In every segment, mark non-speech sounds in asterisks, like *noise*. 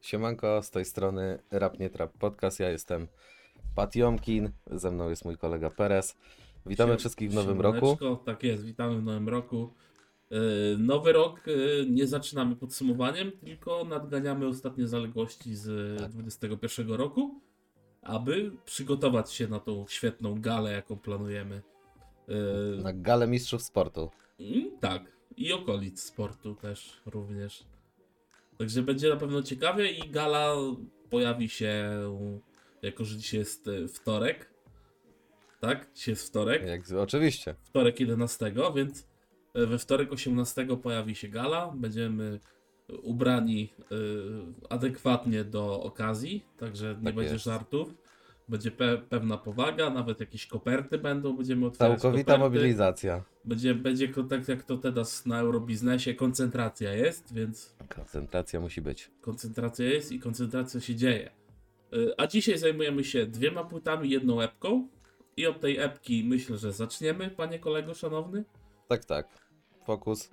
Siemanko, z tej strony Rap Nie Trap Podcast. Ja jestem Pat Jomkin, ze mną jest mój kolega Perez. Witamy Siem- wszystkich w nowym roku. Tak jest, witamy w nowym roku. Yy, Nowy rok yy, nie zaczynamy podsumowaniem, tylko nadganiamy ostatnie zaległości z Tak. 2021 roku, aby przygotować się na tą świetną galę, jaką planujemy. Yy, Na galę mistrzów sportu. mm, tak, i okolic sportu też również. Także będzie na pewno ciekawie i gala pojawi się, jako że dzisiaj jest e, wtorek. Tak? Dzisiaj jest wtorek. Jak, oczywiście. wtorek 11, więc e, we wtorek 18 pojawi się gala. Będziemy ubrani y, adekwatnie do okazji, także nie Tak będzie jest. żartów. Będzie pe pewna powaga, nawet jakieś koperty będą, będziemy otwierać Całkowita koperty. mobilizacja. Będzie, będzie tak jak to teraz na Eurobiznesie, koncentracja jest, więc Koncentracja musi być. koncentracja jest i koncentracja się dzieje. Y, A dzisiaj zajmujemy się dwiema płytami, jedną epką. I od tej epki myślę, że zaczniemy, panie kolego szanowny. Tak, tak. Fokus.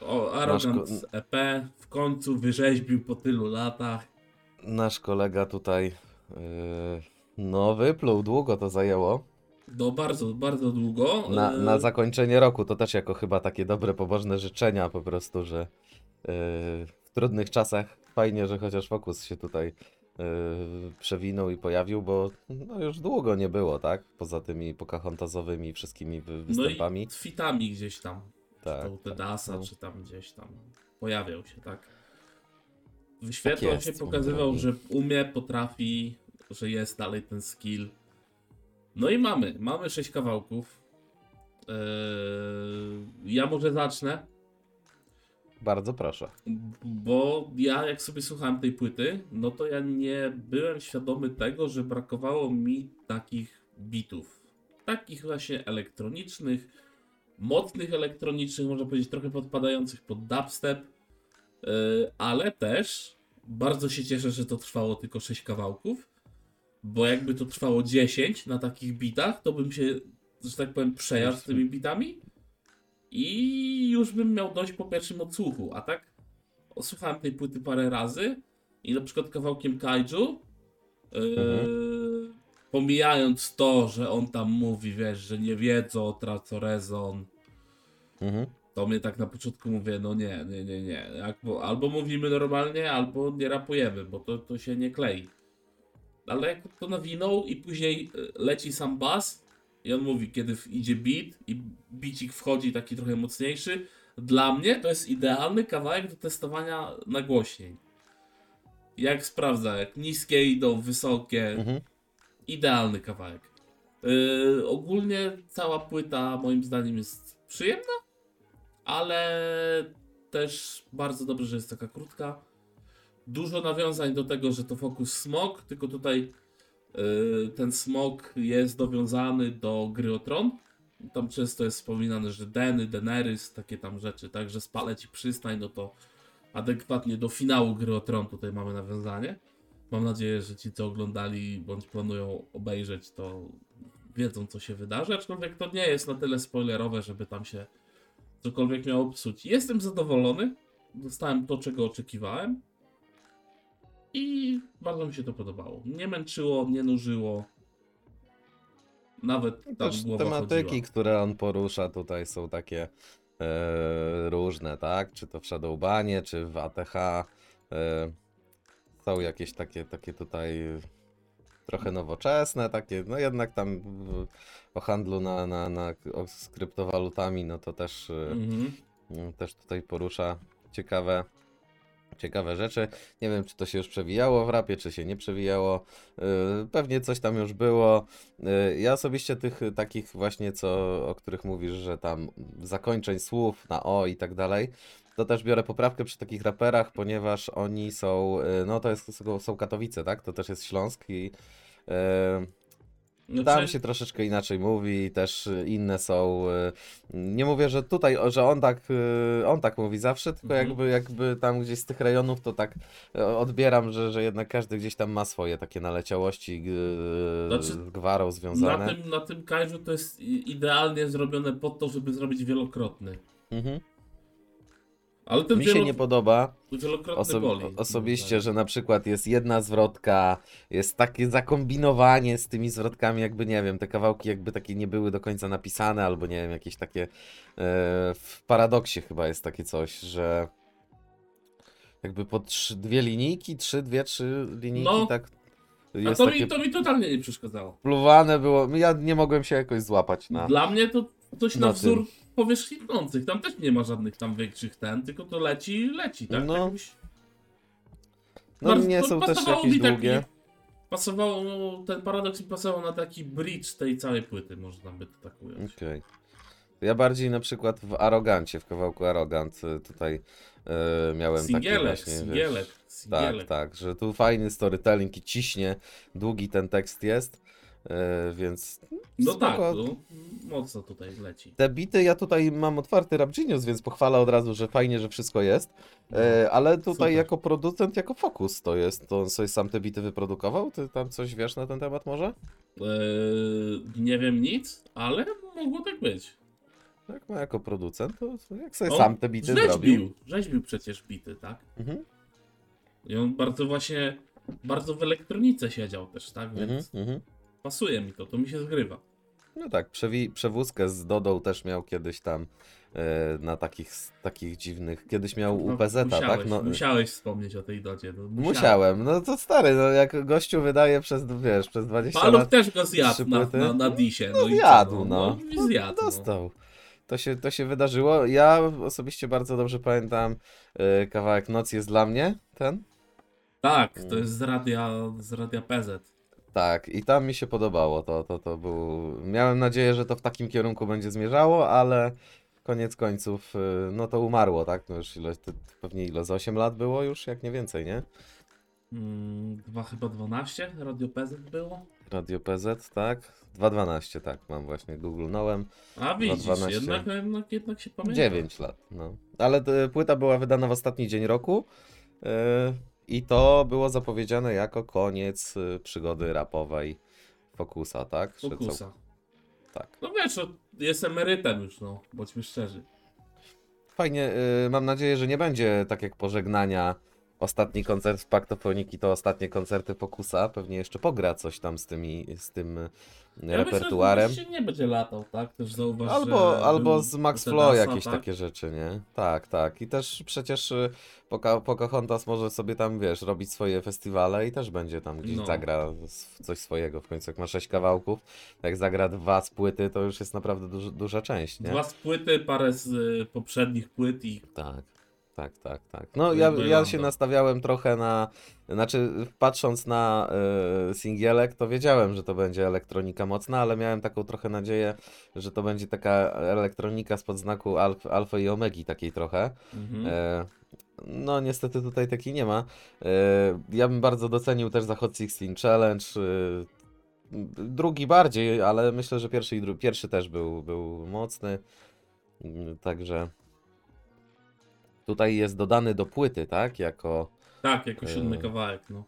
O, Arrogant Nasz EP w końcu wyrzeźbił po tylu latach. Nasz kolega tutaj yy, no wypluł, długo to zajęło. Do bardzo, bardzo długo. Na, Y, na zakończenie roku to też jako chyba takie dobre, pobożne życzenia po prostu, że yy, w trudnych czasach fajnie, że chociaż Fokus się tutaj yy, przewinął i pojawił, bo no już długo nie było, tak? Poza tymi pokahontazowymi wszystkimi wy- no występami. i fitami gdzieś tam. tak, to u Tedasa, no. czy tam gdzieś tam pojawiał się, tak? Wyświetlał Tak się, pokazywał, drogi. że umie, potrafi, że jest dalej ten skill. No i mamy, mamy sześć kawałków. Eee, ja może zacznę. Bardzo proszę. Bo ja jak sobie słuchałem tej płyty, no to ja nie byłem świadomy tego, że brakowało mi takich bitów. Takich właśnie elektronicznych, mocnych elektronicznych, można powiedzieć trochę podpadających pod dubstep, yy, ale też bardzo się cieszę, że to trwało tylko 6 kawałków, bo jakby to trwało 10 na takich bitach, to bym się, że tak powiem, przejarł z tymi bitami i już bym miał dość po pierwszym odsłuchu, a tak osłuchałem tej płyty parę razy i na przykład kawałkiem Kaiju, yy, pomijając to, że on tam mówi, wiesz, że nie wiedzą, tracą rezon, Mhm. to mnie tak na początku mówię, no nie, nie, nie, nie. Albo, albo mówimy normalnie, albo nie rapujemy, bo to, to się nie klei. Ale jak to nawinął i później y, leci sam bas i on mówi, kiedy idzie beat i bicik wchodzi taki trochę mocniejszy, dla mnie to jest idealny kawałek do testowania nagłośnień. Jak sprawdza, jak niskie idą, wysokie, Mhm. idealny kawałek. Yy, ogólnie cała płyta moim zdaniem jest przyjemna, ale też bardzo dobrze, że jest taka krótka. Dużo nawiązań do tego, że to Focus Smog, tylko tutaj yy, ten smog jest dowiązany do gry o Tron. Tam często jest wspominane, że Deny, Daenerys, takie tam rzeczy, także spalę ci przystań, no to adekwatnie do finału gry o Tron tutaj mamy nawiązanie. Mam nadzieję, że ci, co oglądali bądź planują obejrzeć, to wiedzą, co się wydarzy, aczkolwiek to nie jest na tyle spoilerowe, żeby tam się cokolwiek miało psuć. Jestem zadowolony, dostałem to, czego oczekiwałem i bardzo mi się to podobało. Nie męczyło, nie nużyło. Nawet tam Też głowa tematyki, chodziła. które on porusza tutaj są takie e, różne, tak? Czy to w Shadowbanie, czy w ATH. E, są jakieś takie, takie tutaj trochę nowoczesne, takie, no jednak tam w, o handlu na, na, na o, z kryptowalutami, no to też, e, Mhm. Też tutaj porusza ciekawe, ciekawe rzeczy. Nie wiem, czy to się już przewijało w rapie, czy się nie przewijało. Yy, Pewnie coś tam już było. Yy, Ja osobiście tych y, takich właśnie, co, o których mówisz, że tam zakończeń słów na o i tak dalej, to też biorę poprawkę przy takich raperach, ponieważ oni są, yy, no to jest, są Katowice, tak? To też jest Śląsk i Znaczy, tam się troszeczkę inaczej mówi, też inne są. y, Nie mówię, że tutaj, że on tak, y, on tak mówi zawsze, tylko Mhm. jakby, jakby tam gdzieś z tych rejonów to tak y, odbieram, że, że jednak każdy gdzieś tam ma swoje takie naleciałości Znaczy, gwarą na związane. tym, na tym kaiju to jest idealnie zrobione po to, żeby zrobić wielokrotny. Mhm. Ale ten Mi się nie podoba wielokrotny oso- boli. osobiście, że na przykład jest jedna zwrotka, jest takie zakombinowanie z tymi zwrotkami, jakby nie wiem, te kawałki jakby takie nie były do końca napisane, albo nie wiem, jakieś takie. e, w paradoksie chyba jest takie coś, że jakby po trzy, dwie linijki, trzy, dwie, trzy linijki, No. tak. A to, mi, to mi totalnie nie przeszkadzało. pluwane było. Ja nie mogłem się jakoś złapać na. Dla mnie to coś na na wzór powierzchni tknących. Tam też nie ma żadnych tam większych ten, tylko to leci, leci, tak? No. Jakbyś- No bardzo- nie są też jakieś mi taki- długie. Pasowało, no, ten paradoks mi pasował na taki bridge tej całej płyty, można by to tak ująć. Okej. Ja bardziej na przykład w Arogancie, w kawałku Arogant y, tutaj y, miałem takie Singielek, właśnie, singielek, wiesz, singielek. tak, tak, że tu fajny storytelling i ciśnie, długi ten tekst jest, y, więc No spoko. tak, no, mocno tutaj leci. Te bity, ja tutaj mam otwarty Rap Genius, więc pochwalę od razu, że fajnie, że wszystko jest, y, ale tutaj Super. jako producent, jako fokus to jest, to on sobie sam te bity wyprodukował? Ty tam coś wiesz na ten temat może? Eee, nie wiem nic, ale mogło tak być. Jak ma jako producent, to jak sobie On sam te bity zrobił. rzeźbił, rzeźbił przecież bity, tak? Mhm, I on bardzo właśnie, bardzo w elektronice siedział też, tak? Więc mhm, mhm. Pasuje mi to, to mi się zgrywa. No tak, przewi- przewózkę z Dodą też miał kiedyś tam e, na takich, takich dziwnych. Kiedyś miał No, UPZ, tak? No, musiałeś wspomnieć o tej dodzie. No, musiałem. No to stary, no jak gościu wydaje przez, wiesz, przez 20 Paluch lat. też go zjadł na, na, na disie. No, i co, zjadł, no. no. i zjadł, no. Dostał. To się, to się wydarzyło. Ja osobiście bardzo dobrze pamiętam e, kawałek Noc jest dla mnie, ten. Tak, Mm. to jest z radia, z radia PZ. Tak, i tam mi się podobało. To, to, to był. Miałem nadzieję, że to w takim kierunku będzie zmierzało, ale koniec końców, y, no to umarło, tak? No już ile, pewnie ile, z 8 lat było już, jak nie więcej, nie? Mm, dwa chyba 12, radio PZ było. Radio PZ, tak? 2.12, tak, mam właśnie, googlnąłem. A widzisz, 12. jednak, jednak, jednak się pamięta. 9 lat, no. Ale y, płyta była wydana w ostatni dzień roku y, i to było zapowiedziane jako koniec y, przygody rapowej Fokusa, tak? Że Fokusa. tak. No wiesz, no, jest emerytem już, no, bądźmy szczerzy. Fajnie, y, mam nadzieję, że nie będzie tak jak pożegnania. Ostatni koncert w Paktofoniki to ostatnie koncerty Fokusa. Pewnie jeszcze pogra coś tam z tymi, z tym y, Ja repertuarem. Myślę, że nie będzie latał, tak? Też zauważ, Albo, albo z Max Flow jakieś tak? takie rzeczy, nie? Tak, tak. I też przecież y, Poca, Pocahontas może sobie tam, wiesz, robić swoje festiwale i też będzie tam gdzieś No. zagra coś swojego. W końcu jak ma sześć kawałków, jak zagra dwa z płyty, to już jest naprawdę duży, duża część, nie? Dwa z płyty, parę z y, poprzednich płyt i Tak, tak, tak, tak. No To ja, ja się nastawiałem trochę na, znaczy patrząc na y, singielek, to wiedziałem, że to będzie elektronika mocna, ale miałem taką trochę nadzieję, że to będzie taka elektronika spod znaku alf, alfa i omegi takiej trochę. mhm. E, no niestety tutaj takiej nie ma. E, ja bym bardzo docenił też za Hot 16 Challenge. drugi bardziej, ale myślę, że pierwszy, i dru- pierwszy też był, był mocny. Mm, Także tutaj jest dodany do płyty, tak? Jako tak, jako siódmy e, kawałek, no.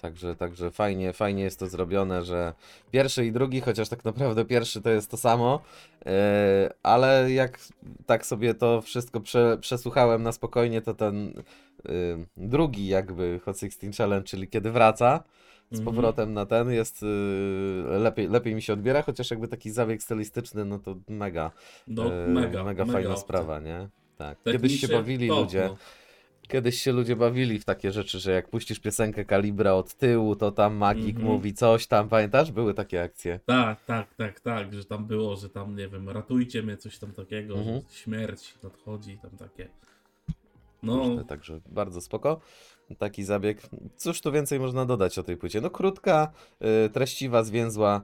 Także, także fajnie, fajnie jest to zrobione, że pierwszy i drugi, chociaż tak naprawdę pierwszy to jest to samo, e, ale jak tak sobie to wszystko prze, przesłuchałem na spokojnie, to ten e, drugi jakby Hot 16 Challenge, czyli kiedy wraca z Mhm. powrotem na ten, jest e, lepiej, lepiej mi się odbiera, chociaż jakby taki zabieg stylistyczny, no to mega, No, mega, mega mega fajna opcja. sprawa, nie? Tak. Kiedyś się bawili top, ludzie. no. Kiedyś się ludzie bawili w takie rzeczy, że jak puścisz piosenkę kalibra od tyłu, to tam magik Mhm. mówi coś tam, pamiętasz? Były takie akcje. Tak, tak, tak, tak, że tam było, że tam, nie wiem, ratujcie mnie, coś tam takiego, Mhm. że śmierć nadchodzi, tam takie. No, Różne, także bardzo spoko. Taki zabieg. Cóż tu więcej można dodać o tej płycie? No krótka, y, treściwa, zwięzła,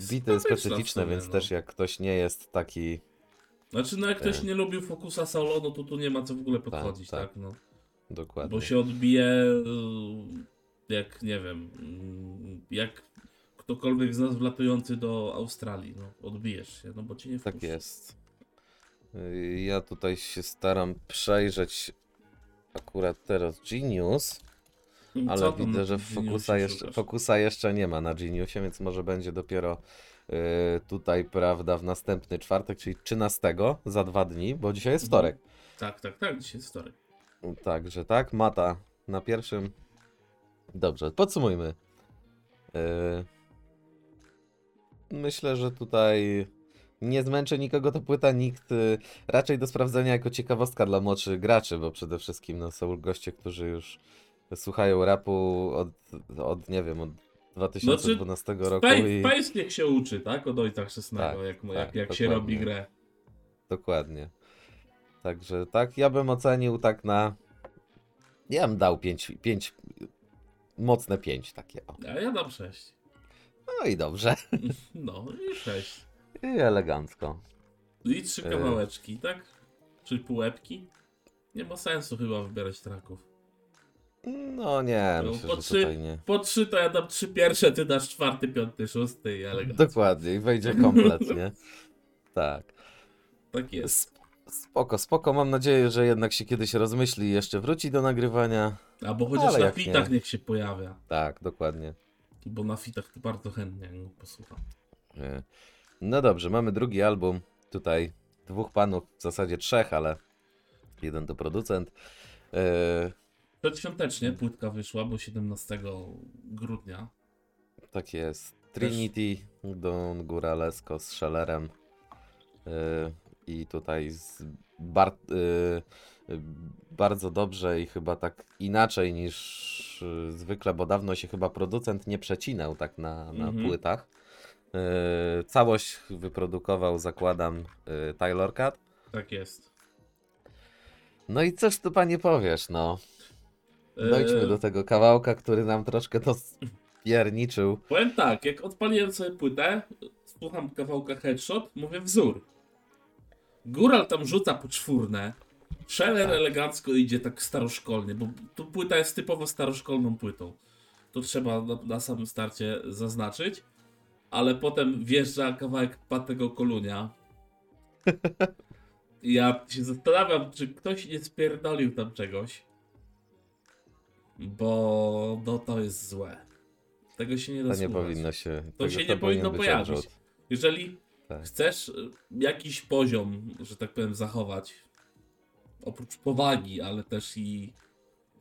y, bity specyficzne, sumie, więc no. też jak ktoś nie jest taki znaczy, no jak ktoś Tak. nie lubił Focusa solo, no to tu nie ma co w ogóle podchodzić, tak. tak, no. dokładnie. Bo się odbije, y, jak, nie wiem, mm, jak ktokolwiek z nas wlatujący do Australii, no, odbijesz się, no bo cię nie Tak wpuszczą. jest. Y, Ja tutaj się staram przejrzeć akurat teraz Genius. Ale widzę, że Focusa jeszcze? Focusa jeszcze nie ma na Geniusie, więc może będzie dopiero y, tutaj, prawda, w następny czwartek, czyli 13 za dwa dni, bo dzisiaj jest Mhm. wtorek. Tak, tak, tak, dzisiaj jest wtorek. Także tak, Mata na pierwszym. Dobrze, podsumujmy. Yy, Myślę, że tutaj nie zmęczy nikogo ta płyta, nikt y, raczej do sprawdzenia jako ciekawostka dla młodszych graczy, bo przede wszystkim no, są goście, którzy już słuchają rapu od, od nie wiem, od 2012 roku Space, i niech się uczy, tak? Od ojca chrzestnego, Tak, jak, tak, jak, jak się robi grę. dokładnie. Także tak, ja bym ocenił tak na ja bym dał 5, 5 mocne 5 takie. O. A ja dam 6. No i dobrze. *laughs* No i 6. I elegancko. I trzy kawałeczki, tak? Czy półepki? Nie ma sensu chyba wybierać traków. No nie, No, myślę, po że trzy- tutaj nie. Po trzy to ja dam trzy pierwsze, ty dasz czwarty, piąty, szósty i elegancko. Dokładnie, i wejdzie kompletnie. *laughs* Tak. Tak jest. Spoko, spoko. Mam nadzieję, że jednak się kiedyś rozmyśli i jeszcze wróci do nagrywania. Albo chociaż Ale na fitach nie. niech się pojawia. Tak, dokładnie. Bo na fitach to bardzo chętnie go posłucham. No dobrze, mamy drugi album. Tutaj dwóch panów, w zasadzie trzech, ale jeden to producent. E, Przedświątecznie płytka wyszła, bo 17 grudnia. Tak jest. Trinity, Don Guralesko z Shellerem. Yy, I tutaj z bar, yy, bardzo dobrze i chyba tak inaczej niż yy, zwykle, bo dawno się chyba producent nie przecinał tak na, na Mhm. płytach. Yy, całość wyprodukował, zakładam, yy, Taylor Cat. Tak jest. No i coś tu panie powiesz, no. Dojdźmy Eee, do tego kawałka, który nam troszkę to spierniczył. Powiem tak, jak odpaliłem sobie płytę, słucham kawałka Headshot, mówię wzór. Góral tam rzuca poczwórne. Scheller Tak. elegancko idzie tak staroszkolnie, bo tu płyta jest typowo staroszkolną płytą. To trzeba na, na samym starcie zaznaczyć. Ale potem wjeżdża kawałek Patego Kolunia. *laughs* Ja się zastanawiam, czy ktoś nie spierdolił tam czegoś. Bo no to jest złe. Tego się nie da To nie powinno się. To się nie powinno pojawić. odrzut. Jeżeli Tak. chcesz y, jakiś poziom, że tak powiem, zachować, oprócz powagi, ale też i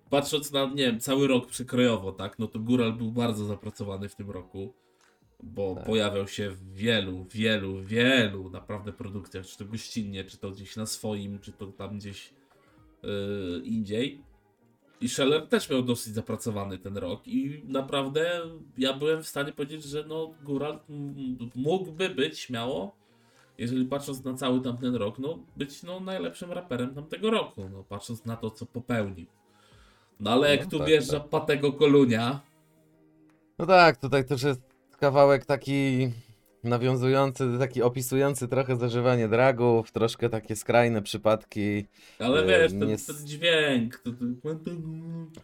patrząc na, nie wiem, cały rok przekrojowo, tak, no to Góral był bardzo zapracowany w tym roku, bo Tak. pojawiał się w wielu, wielu, wielu naprawdę produkcjach, czy to gościnnie, czy to gdzieś na swoim, czy to tam gdzieś yy, indziej. I Scheller też miał dosyć zapracowany ten rok i naprawdę ja byłem w stanie powiedzieć, że no Góral mógłby być śmiało, jeżeli patrząc na cały tamten rok, no być no najlepszym raperem tamtego roku, no patrząc na to, co popełnił. No ale jak No tu tak, wjeżdża tak. Patego Kolunia, No tak, tutaj też jest kawałek taki nawiązujący, taki opisujący trochę zażywanie dragów, troszkę takie skrajne przypadki. ale E, wiesz, ten, nie ten dźwięk, to, to,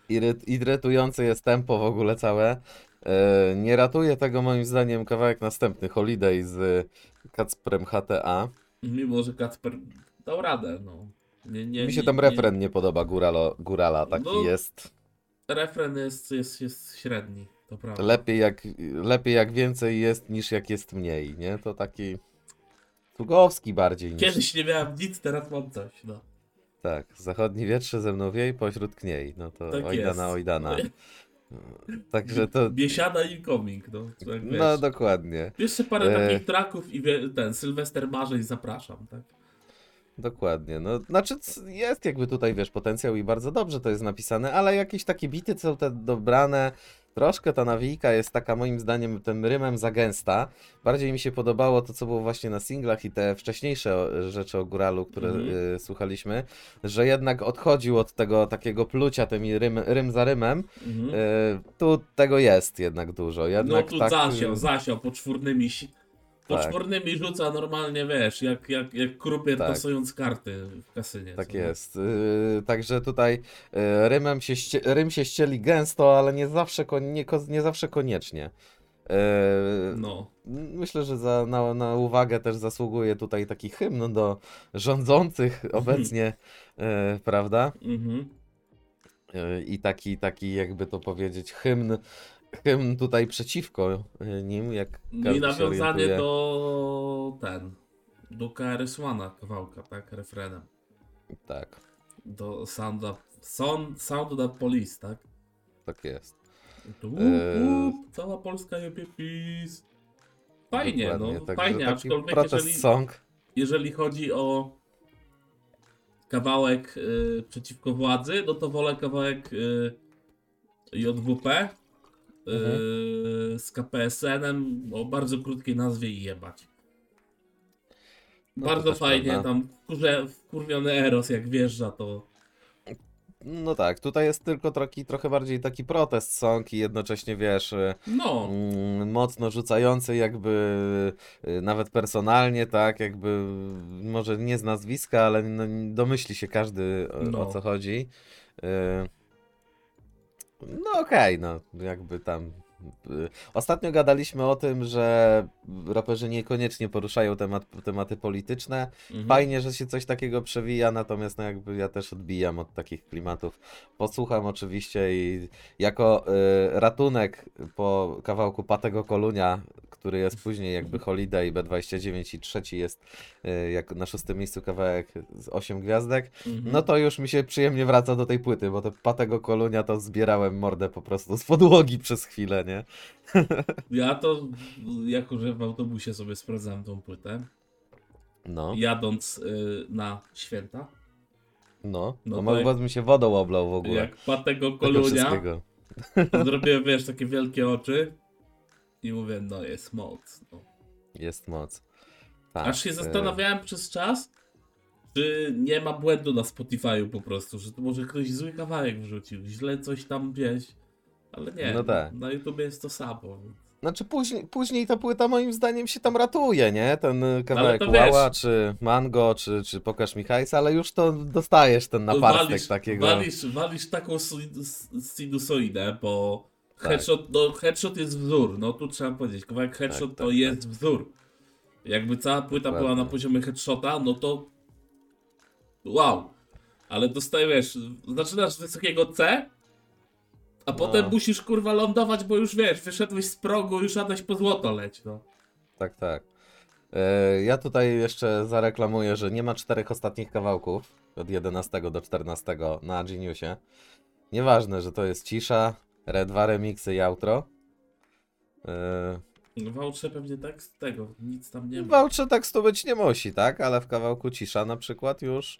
Iryt, irytujące jest tempo w ogóle całe. E, nie ratuje tego moim zdaniem kawałek następny, Holiday z Kacprem HTA. mimo że Kacper dał radę, no. Nie, nie, Mi się tam nie- refren nie podoba, Góralo, Górala taki No, jest. Refren jest, jest, jest średni, to prawda. Lepiej jak, lepiej jak więcej jest niż jak jest mniej, nie? To taki Tugowski bardziej niż... Kiedyś nie miałem nic, teraz mam coś, no. Tak, zachodni wietrze ze mną wiej, pośród kniej. No to Tak ojdana, jest. ojdana. *laughs* Także to... Biesiada incoming, no. Wiesz. No dokładnie, Jeszcze parę E. takich traków i ten Sylwester Marzeń zapraszam, tak? dokładnie. No, znaczy jest jakby tutaj, wiesz, potencjał i bardzo dobrze to jest napisane, ale jakieś takie bity są te dobrane. Troszkę ta nawijka jest taka moim zdaniem tym rymem za gęsta. Bardziej mi się podobało to, co było właśnie na singlach i te wcześniejsze o- rzeczy o Góralu, które Mhm. y, słuchaliśmy, że jednak odchodził od tego takiego plucia tymi rym, rym za rymem. Mhm. Y, tu tego jest jednak dużo. no Jednak tu tak, zasiał, zasiał poczwórnymi, si- Tak. rzuca normalnie, wiesz, jak, jak, jak krupier Tak. tasując karty w kasynie. Tak co jest. Yy, także tutaj yy, rymem się ście, rym się ścieli gęsto, ale nie zawsze, nie, nie zawsze koniecznie. Yy, No. Myślę, że za, na, na uwagę też zasługuje tutaj taki hymn do rządzących obecnie, yy, prawda? Mhm. Yy, I taki, taki, jakby to powiedzieć, hymn tutaj przeciwko y, nim, jak No I nawiązanie do ten. Do KRS-One kawałka, tak? Refrenem. Tak, Do Sound of, sound, sound the Police, tak? tak jest. Eee. łup, łup, cała Polska jebie PiS. Fajnie, Dokładnie, no także fajnie, aczkolwiek jeżeli, song. jeżeli chodzi o kawałek y, przeciwko władzy, no to wolę kawałek y, JWP Mhm. z KPSN-em o bardzo krótkiej nazwie i jebać. No bardzo fajnie, prawda. tam wkurze, wkurwiony Eros jak wjeżdża to No tak, tutaj jest tylko trochę, trochę bardziej taki protest song i jednocześnie wiesz, y, no, mm, mocno rzucający jakby y, nawet personalnie, tak, jakby y, może nie z nazwiska, ale no, domyśli się każdy o, No. o co chodzi. Y, No okej, no jakby tam. Y, Ostatnio gadaliśmy o tym, że raperzy niekoniecznie poruszają temat, tematy polityczne. mhm. Fajnie, że się coś takiego przewija, natomiast no jakby ja też odbijam od takich klimatów. Posłucham oczywiście i jako y, ratunek po kawałku Patego Kolunia, który jest *laughs* później jakby Holiday B29 i trzeci jest y, jak na szóstym miejscu kawałek z 8 gwiazdek, Mhm. no to już mi się przyjemnie wraca do tej płyty, bo te Patego Kolunia to zbierałem mordę po prostu z podłogi przez chwilę, nie? Ja to, jako że w autobusie sobie sprawdzałem tą płytę, No, jadąc y, na święta, no, No no, no jak- mi się wodą oblał w ogóle. jak patego Tego kolunia, zrobiłem, wiesz, takie wielkie oczy i mówię, no jest moc. No. Jest moc. Tak, Aż się e, zastanawiałem przez czas, czy nie ma błędu na Spotify'u po prostu, że to może ktoś zły kawałek wrzucił, źle coś tam wieś, ale nie, No tak. na YouTube jest to samo. Znaczy później, później ta płyta moim zdaniem się tam ratuje, nie? Ten y, kawałek to Łała, czy Mango, czy, czy Pokaż mi hajs, ale już to dostajesz ten naparstek takiego. Walisz, walisz taką sinusoidę, bo Tak. headshot, no, headshot jest wzór, no tu trzeba powiedzieć, kawałek headshot Tak, to tak, jest wzór. Jakby cała płyta była na poziomie headshota, no to wow. Ale dostajesz, zaczynasz z wysokiego C, a No. potem musisz kurwa lądować, bo już wiesz, wyszedłeś z progu, już Adaś po złoto leć, no. Tak, tak. E, Ja tutaj jeszcze zareklamuję, że nie ma czterech ostatnich kawałków od 11 do 14 na Geniusie. Nieważne, że to jest cisza, re, dwa remiksy i outro. E, W Outrze pewnie tekst tego, nic tam nie W ma. Outrze tekstu być nie musi, tak? Ale w kawałku cisza na przykład już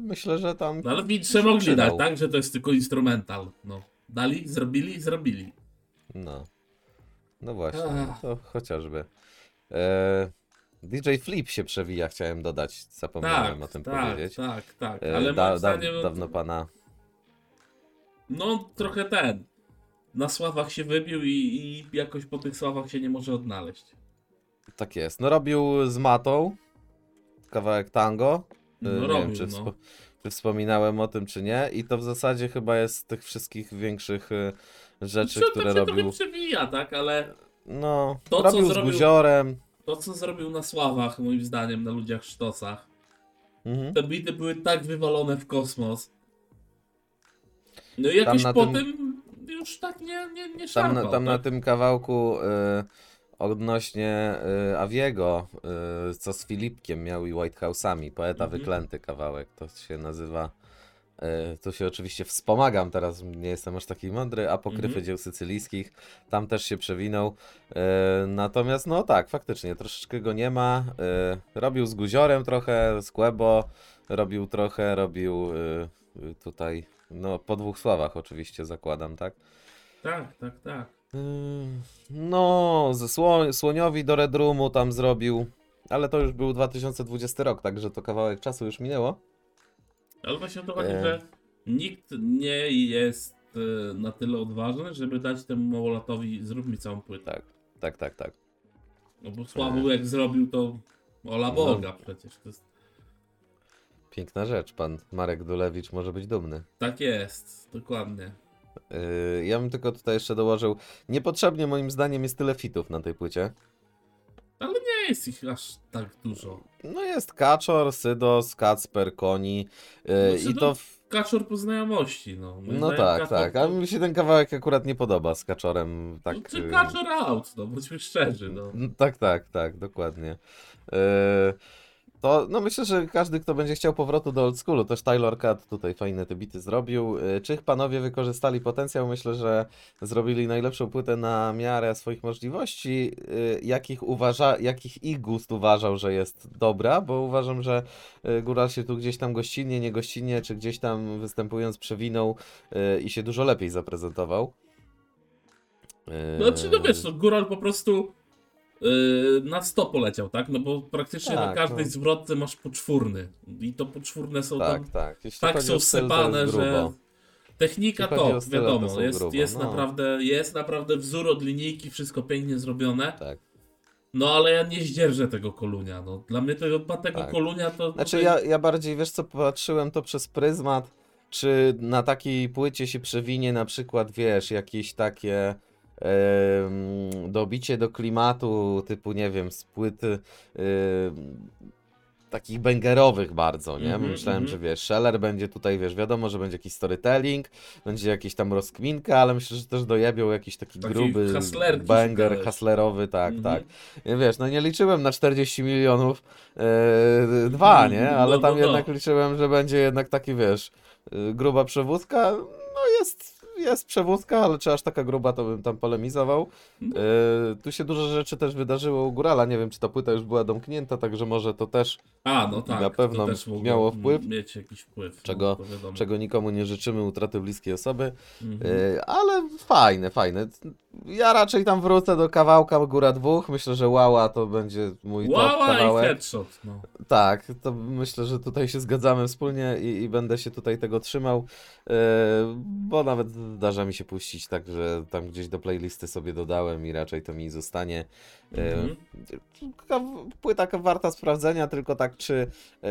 myślę, że tam No ale się mogli dać, tak? Że to jest tylko instrumental. No. Dali, zrobili, zrobili. No. No właśnie, no to chociażby. E, DJ Flip się przewija, chciałem dodać. Zapomniałem Tak, o tym tak, powiedzieć. tak, tak. E, Ale da, da, dawno pana. no trochę ten. Na sławach się wybił i, i jakoś po tych sławach się nie może odnaleźć. Tak jest. No robił z Matą kawałek tango. No nie robił, wiem, czy, no. wspo- czy wspominałem o tym, czy nie. I to w zasadzie chyba jest z tych wszystkich większych e, rzeczy, Znaczy, które to się robił. trochę przewija, tak? Ale No, To, co robił z zrobił- Guziorem. to, co zrobił na sławach, moim zdaniem, na ludziach sztosach, Mhm. te bity były tak wywalone w kosmos. No i jakoś na po tym- tym już tak nie, nie, nie Tam, szarpał, na, tam na tak? tym kawałku y, odnośnie y, Awiego, y, co z Filipkiem miał i White House'ami, poeta Mhm. wyklęty kawałek, to się nazywa. Y, tu się oczywiście wspomagam, teraz nie jestem aż taki mądry, apokryfy Mhm. dzieł sycylijskich, tam też się przewinął. Y, natomiast no tak, faktycznie, troszeczkę go nie ma. Y, robił z Guziorem trochę, z Quebo, robił trochę, robił y, tutaj, no po dwóch słowach oczywiście zakładam, tak? Tak, tak, tak. Ym, No, ze sło Słoniowi do Red Roomu tam zrobił, ale to już był 2020 rok, także to kawałek czasu już minęło. Ale właśnie o to chodzi, E. że nikt nie jest e, na tyle odważny, żeby dać temu małolatowi zrób mi całą płytę. Tak, tak, tak, tak. No bo Sławu jak zrobił to ola No. Boga przecież. To jest, Piękna rzecz, pan Marek Dulewicz może być dumny. tak jest, dokładnie. Yy, ja bym tylko tutaj jeszcze dołożył, niepotrzebnie moim zdaniem jest tyle fitów na tej płycie. Nie jest ich aż tak dużo. No jest Kaczor, Sydos, Kacper, Koni yy, No, i to w, kaczor po znajomości, no. Moim No tak, kaczor tak. A mi się ten kawałek akurat nie podoba z kaczorem. Tak, no, czy y, kaczor out, no bądźmy szczerzy, no. No, *laughs* Tak, tak, tak, dokładnie. Yy, To, no myślę, że każdy, kto będzie chciał powrotu do old schoolu, też Taylor Cat tutaj fajne te bity zrobił. Yy, Czy ich panowie wykorzystali potencjał? Myślę, że zrobili najlepszą płytę na miarę swoich możliwości. Yy, Jakich, uważa, jakich ich gust uważał, że jest dobra, bo uważam, że yy, Góral się tu gdzieś tam gościnnie, niegościnnie, czy gdzieś tam występując przewinął i się dużo lepiej zaprezentował. Znaczy, no wiesz, no, Góral po prostu na 100 poleciał, tak? No bo praktycznie na Tak, każdej no. zwrotce masz poczwórny. I to poczwórne są tam Tak, tak. Jeśli tak chodzi są to sypane, że technika to, to wiadomo, są jest, grubo, jest, no. naprawdę, jest naprawdę wzór od linijki, wszystko pięknie zrobione. Tak. No ale ja nie zdzierżę tego kolunia. No. Dla mnie tego, tego Tak. kolunia to. Znaczy to ja, ja bardziej, wiesz co, patrzyłem to przez pryzmat, czy na takiej płycie się przewinie na przykład, wiesz, jakieś takie dobicie do klimatu, typu, nie wiem, z płyt takich bangerowych bardzo, nie? Mhm, Myślałem, mhm. że wiesz, Scheller będzie tutaj, wiesz, wiadomo, że będzie jakiś storytelling, będzie jakieś tam rozkminka, ale myślę, że też dojebią jakiś taki Taki gruby banger, hustlerowy, tak, Mhm. tak. Nie, Wiesz, no nie liczyłem na 40 milionów e, dwa, nie? No, Ale no, tam no. jednak liczyłem, że będzie jednak taki, wiesz, y, gruba przewózka. No jest, jest przewózka, ale czy aż taka gruba, to bym tam polemizował. No. E, tu się dużo rzeczy też wydarzyło u Górala, nie wiem, czy ta płyta już była domknięta, także może to też, A, no tak. na pewno miało wpływ. Mieć jakiś wpływ. Czego- no, to wiadomo. czego nikomu nie życzymy, utraty bliskiej osoby. Mhm. E, ale fajne, fajne. Ja raczej tam wrócę do kawałka Góra dwóch. Myślę, że Łała to będzie mój top Łała i kawałek. headshot. No. Tak, to myślę, że tutaj się zgadzamy wspólnie i, i będę się tutaj tego trzymał, e, bo nawet zdarza mi się puścić tak, że tam gdzieś do playlisty sobie dodałem i raczej to mi zostanie. Mhm. kaw- Płyta warta sprawdzenia, tylko tak czy e,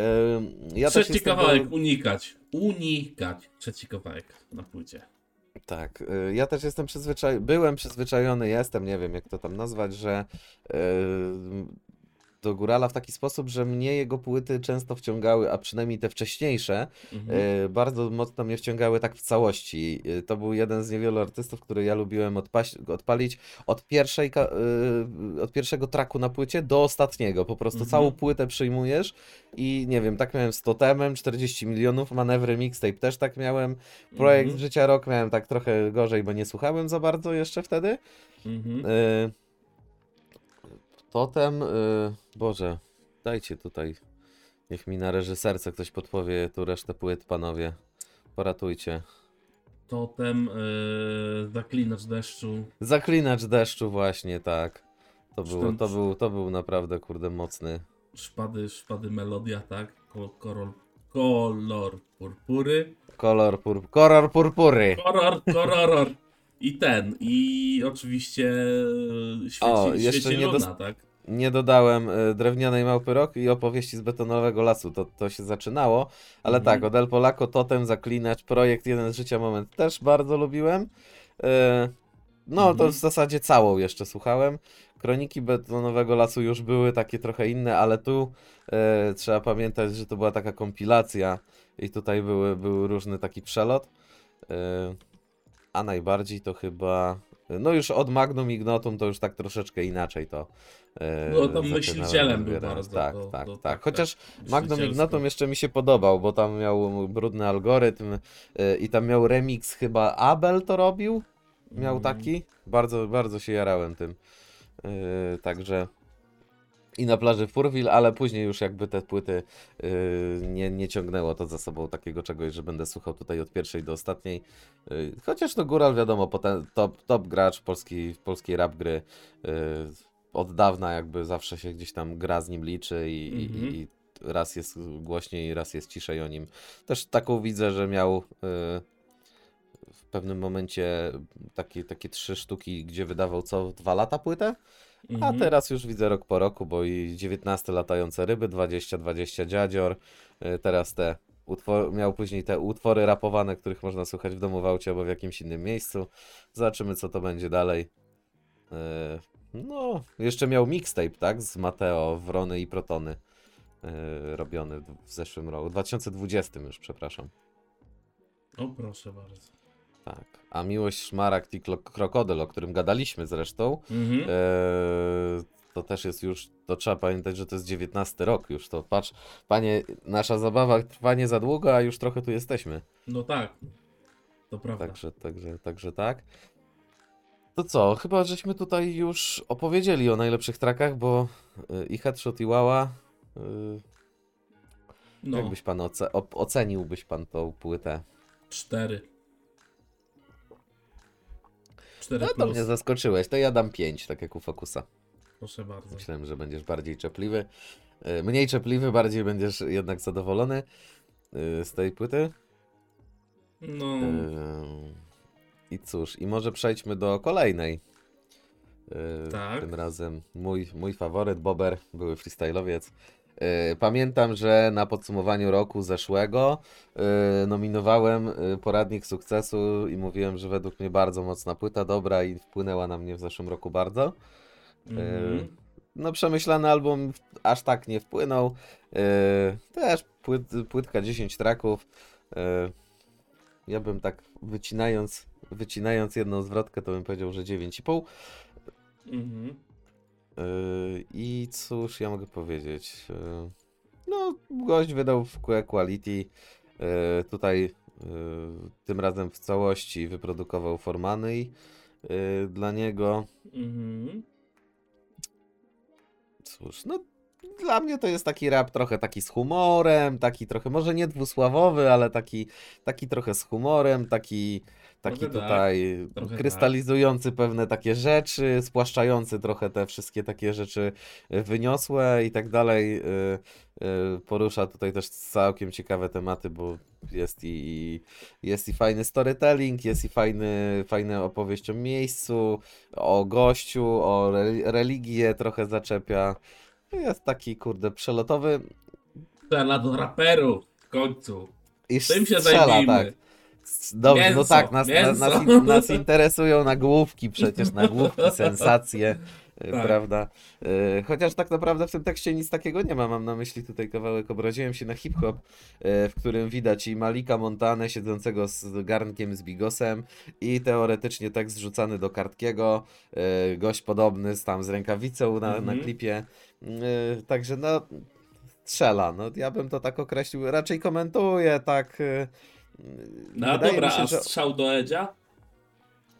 ja Trzeci kawałek, unikać. Unikać. Trzeci kawałek na płycie. Tak, y, ja też jestem przyzwyczajony, byłem przyzwyczajony, jestem, nie wiem jak to tam nazwać, że y, do Górala w taki sposób, że mnie jego płyty często wciągały, a przynajmniej te wcześniejsze, Mhm. y, bardzo mocno mnie wciągały tak w całości. Y, To był jeden z niewielu artystów, który ja lubiłem odpaść, odpalić od, pierwszej, y, od pierwszego traku na płycie do ostatniego. Po prostu Mhm. całą płytę przyjmujesz i nie wiem, tak miałem z Totemem, 40 milionów, manewry mixtape też tak miałem. Projekt Mhm. Życia Rok miałem tak trochę gorzej, bo nie słuchałem za bardzo jeszcze wtedy. Mhm. Totem, y, Boże, dajcie tutaj. Niech mi na reżyserce ktoś podpowie tu resztę płyt, panowie. Poratujcie. Totem, yy, zaklinacz deszczu. Zaklinacz deszczu właśnie, tak. To było, to był, to był naprawdę, kurde, mocny. Szpady, szpady melodia, tak? Kolor, kolor, kolor purpury. Kolor, pur, kolor purpury. Kolor. I ten, i oczywiście e, świeci, O, jeszcze nie luna, tak? Nie dodałem y, Drewnianej Małpy Rok i opowieści z betonowego lasu. To, to się zaczynało. Ale Mhm. tak, od El Polaco, Totem, Zaklinacz, projekt Jeden z Życia Moment też bardzo lubiłem. Y, No, to Mhm. w zasadzie całą jeszcze słuchałem. Kroniki betonowego lasu już były takie trochę inne, ale tu y, trzeba pamiętać, że to była taka kompilacja i tutaj były, był różny taki przelot. Y, a najbardziej to chyba. No już od Magnum Ignotum to już tak troszeczkę inaczej to. e, No, tam myślicielem był bardzo, Tak, to- tak, to tak. tak, Chociaż Magnum Myślicielsko. Ignotum jeszcze mi się podobał, bo tam miał brudny algorytm e, i tam miał remix chyba Abel to robił. Miał Mm. taki. Bardzo, bardzo się jarałem tym. E, Także i na plaży Furwil, ale później już jakby te płyty yy, nie, nie ciągnęło to za sobą takiego czegoś, że będę słuchał tutaj od pierwszej do ostatniej. Yy, chociaż no Góral wiadomo, potem top, top gracz polskiej, polskiej rap gry. Yy, od dawna jakby zawsze się gdzieś tam gra z nim liczy i, i- Mhm. i raz jest głośniej, raz jest ciszej o nim. Też taką widzę, że miał yy, w pewnym momencie takie, takie trzy sztuki, gdzie wydawał co dwa lata płytę. A Mhm. teraz już widzę rok po roku, bo i 19 latające ryby, 20-20 dziadzior, y, teraz te utwory, miał później te utwory rapowane, których można słuchać w domu w aucie albo w jakimś innym miejscu. Zobaczymy co to będzie dalej. Y, No, jeszcze miał mixtape, tak? Z Mateo, Wrony i Protony y, robiony w zeszłym roku, w 2020 już, przepraszam. O, proszę bardzo. Tak. A Miłość Szmaragd i Krokodyl, o którym gadaliśmy zresztą, Mhm. e, to też jest już, to trzeba pamiętać, że to jest 19 rok już, to patrz, panie, nasza zabawa trwa nie za długo, a już trochę tu jesteśmy. No tak. To prawda. Także, także, także tak. To co, chyba żeśmy tutaj już opowiedzieli o najlepszych trackach, bo y, i Headshot i Wała, y, no, jakbyś pan oce oceniłbyś pan tą płytę? cztery. Cztery No to plus. mnie zaskoczyłeś, to ja dam 5, tak jak u Focusa. Proszę bardzo. Myślałem, że będziesz bardziej czepliwy. Y, Mniej czepliwy, bardziej będziesz jednak zadowolony y, z tej płyty. No, Yy, I cóż, i może przejdźmy do kolejnej. Tak. Tym razem mój, mój faworyt, Bober, były freestyle'owiec. Yy, Pamiętam, że na podsumowaniu roku zeszłego yy, nominowałem yy, poradnik sukcesu i mówiłem, że według mnie bardzo mocna płyta, dobra i wpłynęła na mnie w zeszłym roku bardzo. mhm. No przemyślany album aż tak nie wpłynął. Też płyt, płytka 10 traków. Ja bym tak wycinając, wycinając jedną zwrotkę, to bym powiedział, że 9,5. Mhm. Yy, I cóż ja mogę powiedzieć? Yy, no, gość wydał w QE Quality. Yy, tutaj tym razem w całości wyprodukował Formany dla niego. Mhm. Cóż, no dla mnie to jest taki rap trochę taki z humorem, taki trochę, może nie dwusławowy, ale taki, taki trochę z humorem, taki, taki Trochę tak, tutaj trochę krystalizujący pewne takie rzeczy, spłaszczający trochę te wszystkie takie rzeczy y, wyniosłe i tak dalej. y, y, Porusza tutaj też całkiem ciekawe tematy, bo jest i, jest i fajny storytelling, jest i fajny, fajna opowieść o miejscu, o gościu, o re- religię trochę zaczepia. Jest taki, kurde, przelotowy Strzela do raperów w końcu. i Tym się strzela, zajmijmy. tak. Dobrze, no Mięso, tak, nas, na- nas, in- nas interesują nagłówki, przecież nagłówki, *laughs* sensacje, y, Tak. prawda? Y, Chociaż tak naprawdę w tym tekście nic takiego nie ma. Mam na myśli tutaj kawałek Obraziłem się na hip-hop, y, w którym widać i Malika Montanę siedzącego z garnkiem z Bigosem i teoretycznie tekst zrzucany do Kartkiego, gość podobny z tam z rękawicą na, na Mhm. klipie. Y, Także no strzela. No, ja bym to tak określił. Raczej komentuję, tak. No dobra, się, a że... strzał do Edzia?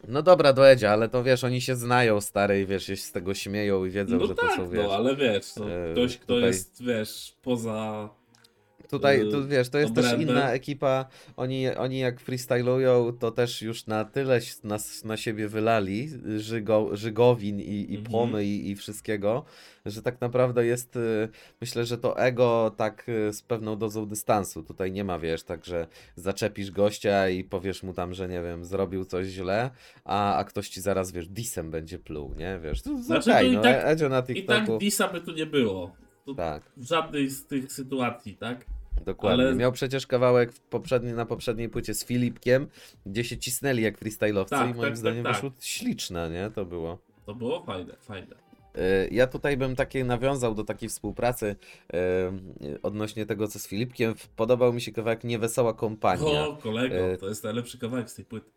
No dobra, do Edzia, ale to wiesz, oni się znają, stary, i wiesz, się z tego śmieją i wiedzą, No że tak, to są, wiesz. no ale wiesz, to ktoś, kto tutaj- jest, wiesz, poza... Tutaj, y, tu wiesz, to jest też inna ekipa. Oni, oni jak freestylują, to też już na tyle s- na, siebie wylali żygo, żygowin i, i Mhm. płomy i, i wszystkiego, że tak naprawdę jest, y, myślę, że to ego tak y, z pewną dozą dystansu. Tutaj nie ma, wiesz, tak, że zaczepisz gościa i powiesz mu tam, że nie wiem, zrobił coś źle, a, a ktoś ci zaraz, wiesz, disem będzie pluł, nie? Wiesz, to Znaczy, okej, to i no, tak- Edzio na I tak TikToku, disa by tu nie było. Tak. W żadnej z tych sytuacji, tak? Dokładnie. Ale- Miał przecież kawałek poprzedni, na poprzedniej płycie z Filipkiem, gdzie się cisnęli jak freestyle'owcy Tak, i moim tak, zdaniem tak, wyszło śliczne, nie? To było. To było fajne, fajne. Y, Ja tutaj bym takie nawiązał do takiej współpracy y, odnośnie tego, co z Filipkiem. Podobał mi się kawałek Niewesoła Kompania. O, kolego, E, to jest najlepszy kawałek z tej płyty.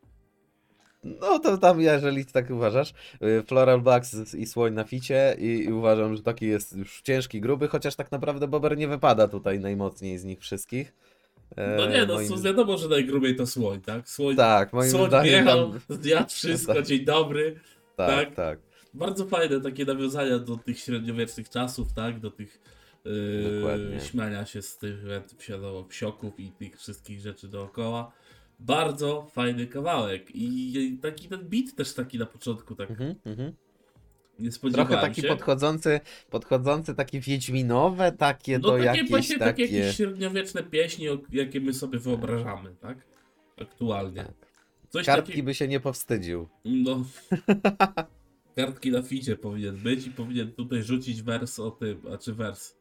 No to tam, jeżeli tak uważasz, y, Floral Blacks i Słoń na ficie i, i uważam, że taki jest już ciężki, gruby, chociaż tak naprawdę Bober nie wypada tutaj najmocniej z nich wszystkich. E, No nie, no moim- wiadomo, że najgrubiej to słoń, tak? Słoń, Tak, moim słoń zdaniem wjechał, tam... zjadł wszystko, Tak. *laughs* dzień dobry. Tak, tak. tak. Bardzo fajne takie nawiązania do tych średniowiecznych czasów, tak? Do tych yy, śmiania się z tych wiadomo, psioków i tych wszystkich rzeczy dookoła. Bardzo fajny kawałek i taki ten beat też taki na początku, tak Mhm, mhm. nie spodziewałem Trochę taki się. podchodzący, podchodzący, takie wiedźminowe, takie No do takie jakieś właśnie takie takie... jakieś średniowieczne pieśni, jakie my sobie wyobrażamy, tak? Aktualnie. Tak. Coś Kartki takiego. by się nie powstydził. No. *laughs* Kartki na ficie powinien być i powinien tutaj rzucić wers o tym, a czy wers.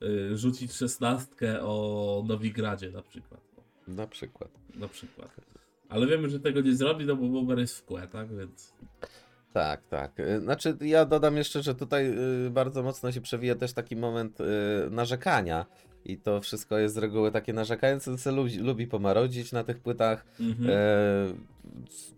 Yy, rzucić szesnastkę o Nowigradzie na przykład. Na przykład. na przykład. Ale wiemy, że tego nie zrobi, no bo Bober jest w kłe, tak? Więc. Tak, tak. Y, Znaczy, ja dodam jeszcze, że tutaj y, bardzo mocno się przewija też taki moment y, narzekania i to wszystko jest z reguły takie narzekające, lubi, lubi pomarodzić na tych płytach, Mhm. e,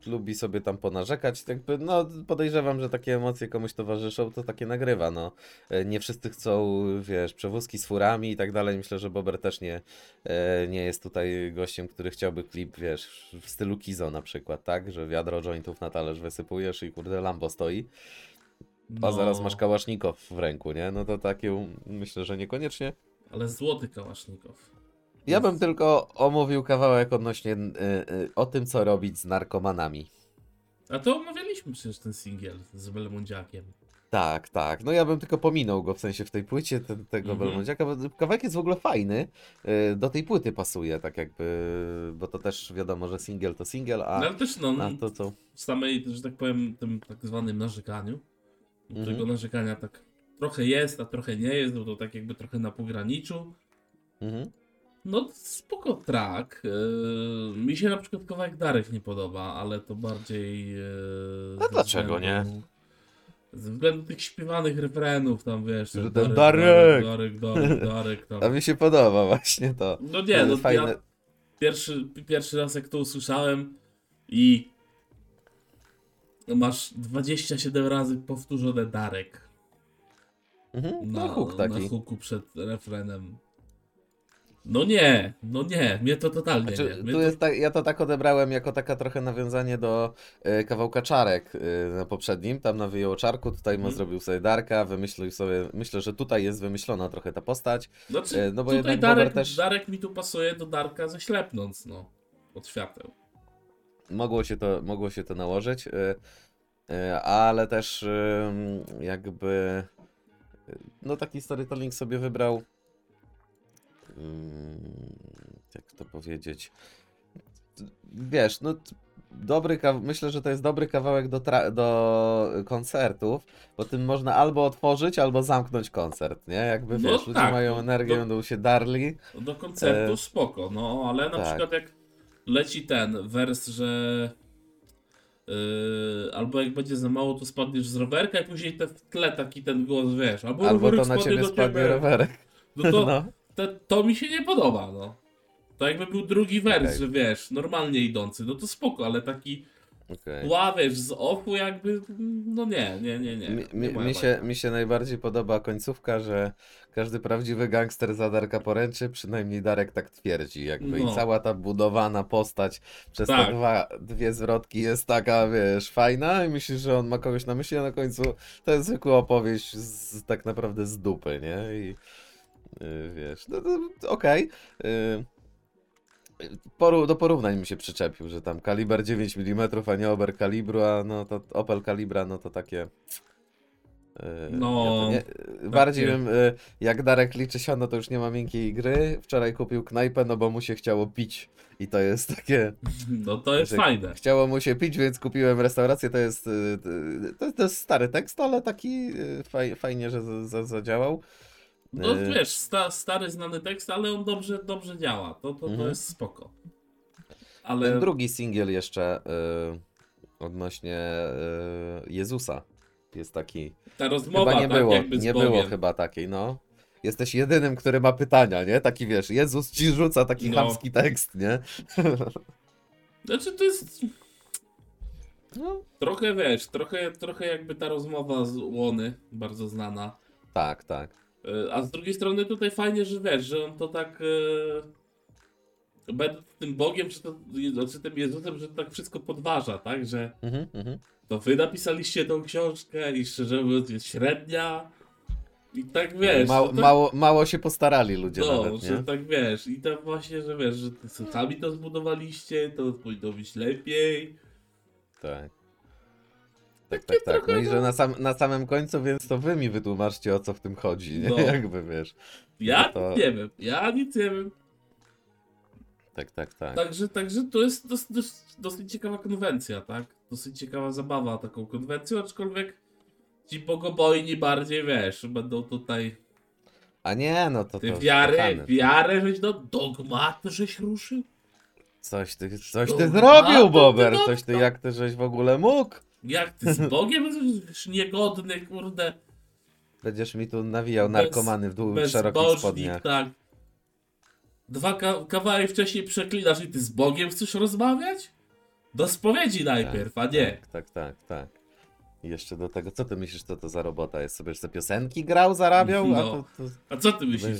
lubi sobie tam ponarzekać, jakby, no podejrzewam, że takie emocje komuś towarzyszą, to takie nagrywa, no. E, nie wszyscy chcą, wiesz, przewózki z furami i tak dalej, myślę, że Bober też nie, e, nie jest tutaj gościem, który chciałby klip, wiesz, w stylu Kizo na przykład, tak, że wiadro jointów na talerz wysypujesz i kurde Lambo stoi, a No, zaraz masz kałasznikow w ręku, nie? No to takie myślę, że niekoniecznie. Ale złoty kałasznikow. Ja bym tylko omówił kawałek odnośnie y, y, o tym, co robić z narkomanami. A to omawialiśmy przecież ten singiel z Belmondziakiem. Tak, tak. No ja bym tylko pominął go w sensie w tej płycie te, tego Mhm. Belmondziaka, bo kawałek jest w ogóle fajny. y, Do tej płyty pasuje, tak jakby, bo to też wiadomo, że singiel to singiel, a, No ale też no, a to co. w samej, że tak powiem, tym tak zwanym narzekaniu. Mhm. Tego narzekania tak trochę jest, a trochę nie jest, bo to tak jakby trochę na pograniczu. Mhm. No spoko track. Yy, mi się na przykład kawałek Darek nie podoba, ale to bardziej... Yy, A ze dlaczego względu- Ze względu tych śpiewanych refrenów tam, wiesz... Ten Darek, Darek! Darek, Darek, Darek tam. A mi się podoba właśnie to. No nie, no Fajne- ja pierwszy, pierwszy raz jak to usłyszałem i masz 27 razy powtórzone Darek Mhm. na, No huk na taki. huku przed refrenem. No nie, no nie, mnie to totalnie nie. Znaczy, Mnie tu jest tak, ja to tak odebrałem jako taka trochę nawiązanie do e, kawałka czarek e, na poprzednim, tam na wyjął czarku, tutaj Mhm. zrobił sobie Darka, wymyślił sobie, myślę, że tutaj jest wymyślona trochę ta postać. Znaczy, e, no bo tutaj Darek, też- Darek mi tu pasuje do Darka ze ślepnąc, no. Od świateł. Mogło się to, mogło się to nałożyć, e, ale też jakby no taki storytelling sobie wybrał mm, jak to powiedzieć wiesz, no dobry myślę, że to jest dobry kawałek do, do koncertów, bo tym można albo otworzyć, albo zamknąć koncert, nie? Jakby No wiesz, ludzie tak, mają no- energię, no- będą się darli. Do koncertu E, spoko, no, ale na tak. przykład jak leci ten wers, że yy, albo jak będzie za mało, to spadniesz z rowerka i później te w tle taki ten głos, wiesz, albo, Albo to na spadnie ciebie spadnie rowerek. No to, *laughs* No. te, to mi się nie podoba, no. To jakby był drugi wers, że wiesz, normalnie idący, no to spoko, ale taki Okej. tła, wiesz, z ofu jakby, no nie, nie, nie, nie. Mi, nie mi, moja mi, się, mi się najbardziej podoba końcówka, że każdy prawdziwy gangster za Darka poręczy, przynajmniej Darek tak twierdzi, jakby No. i cała ta budowana postać przez Tak. te dwa, dwie zwrotki jest taka, wiesz, fajna i myślisz, że on ma kogoś na myśli, a na końcu to jest zwykła opowieść z, tak naprawdę z dupy, nie? I yy, wiesz, no, to okej. Yy, Poru, do porównań mi się przyczepił, że tam kaliber 9 mm, a nie Ober kalibru, a no to Opel kalibra, no to takie. Yy, No, ja nie, bardziej bym, yy, jak Darek liczy siano, to już nie ma miękkiej gry. Wczoraj kupił knajpę, no bo mu się chciało pić. I to jest takie. *laughs* No to jest fajne. Chciało mu się pić, więc kupiłem restaurację. To jest, yy, to, to jest stary tekst, ale taki faj, fajnie, że za- za- zadziałał. No Yy, wiesz, sta, stary, znany tekst, ale on dobrze, dobrze działa, to, to, to Mhm. jest spoko. Ale Ten drugi singiel jeszcze yy, odnośnie yy, Jezusa jest taki. ta rozmowa, Chyba nie tak było, nie było chyba takiej, no. Jesteś jedynym, który ma pytania, nie? Taki wiesz, Jezus ci rzuca taki No. chamski tekst, nie? *laughs* Znaczy to jest No, trochę, wiesz, trochę, trochę jakby ta rozmowa z Łony, bardzo znana. tak, tak. Y, A z drugiej strony tutaj fajnie, że wiesz, że on to tak. Yy, będąc tym Bogiem, czy, to, czy tym Jezusem, że to tak wszystko podważa, tak? Że Mhm, mhm. to wy napisaliście tą książkę i szczerze mówiąc jest średnia. I tak wiesz. Mało, no tak, mało, mało się postarali ludzie no, nawet, że nie? tak wiesz. I tam właśnie, że wiesz, że ty sami to zbudowaliście, to powinno być lepiej. Tak. Tak, tak, tak. No i że na, sam, na samym końcu, więc to wy mi wytłumaczcie o co w tym chodzi, nie? No. Jakby wiesz. Ja No to- nie wiem, ja nic nie wiem. Tak, tak, tak. Także, także to jest dos, dos, dosyć ciekawa konwencja, tak? Dosyć ciekawa zabawa taką konwencją, aczkolwiek ci bogobojni bardziej, wiesz, będą tutaj A nie, no to ty to wiarę, kochany. wiarę, żeś no, dogmat, żeś ruszył. Coś ty, coś No, ty zrobił, Bober! to- Coś ty, jak ty żeś w ogóle mógł? Jak ty z Bogiem jesteś niegodny, kurde, Będziesz mi tu nawijał narkomany w długich, szerokich spodniach. tak. Dwa ka- kawałek wcześniej przeklinasz i ty z Bogiem chcesz rozmawiać? Do spowiedzi najpierw, a nie. Tak, tak, tak, tak. I jeszcze do tego, co ty myślisz, co to za robota jest? Sobie, te piosenki grał, zarabiał? A No. to, to... A co ty myślisz?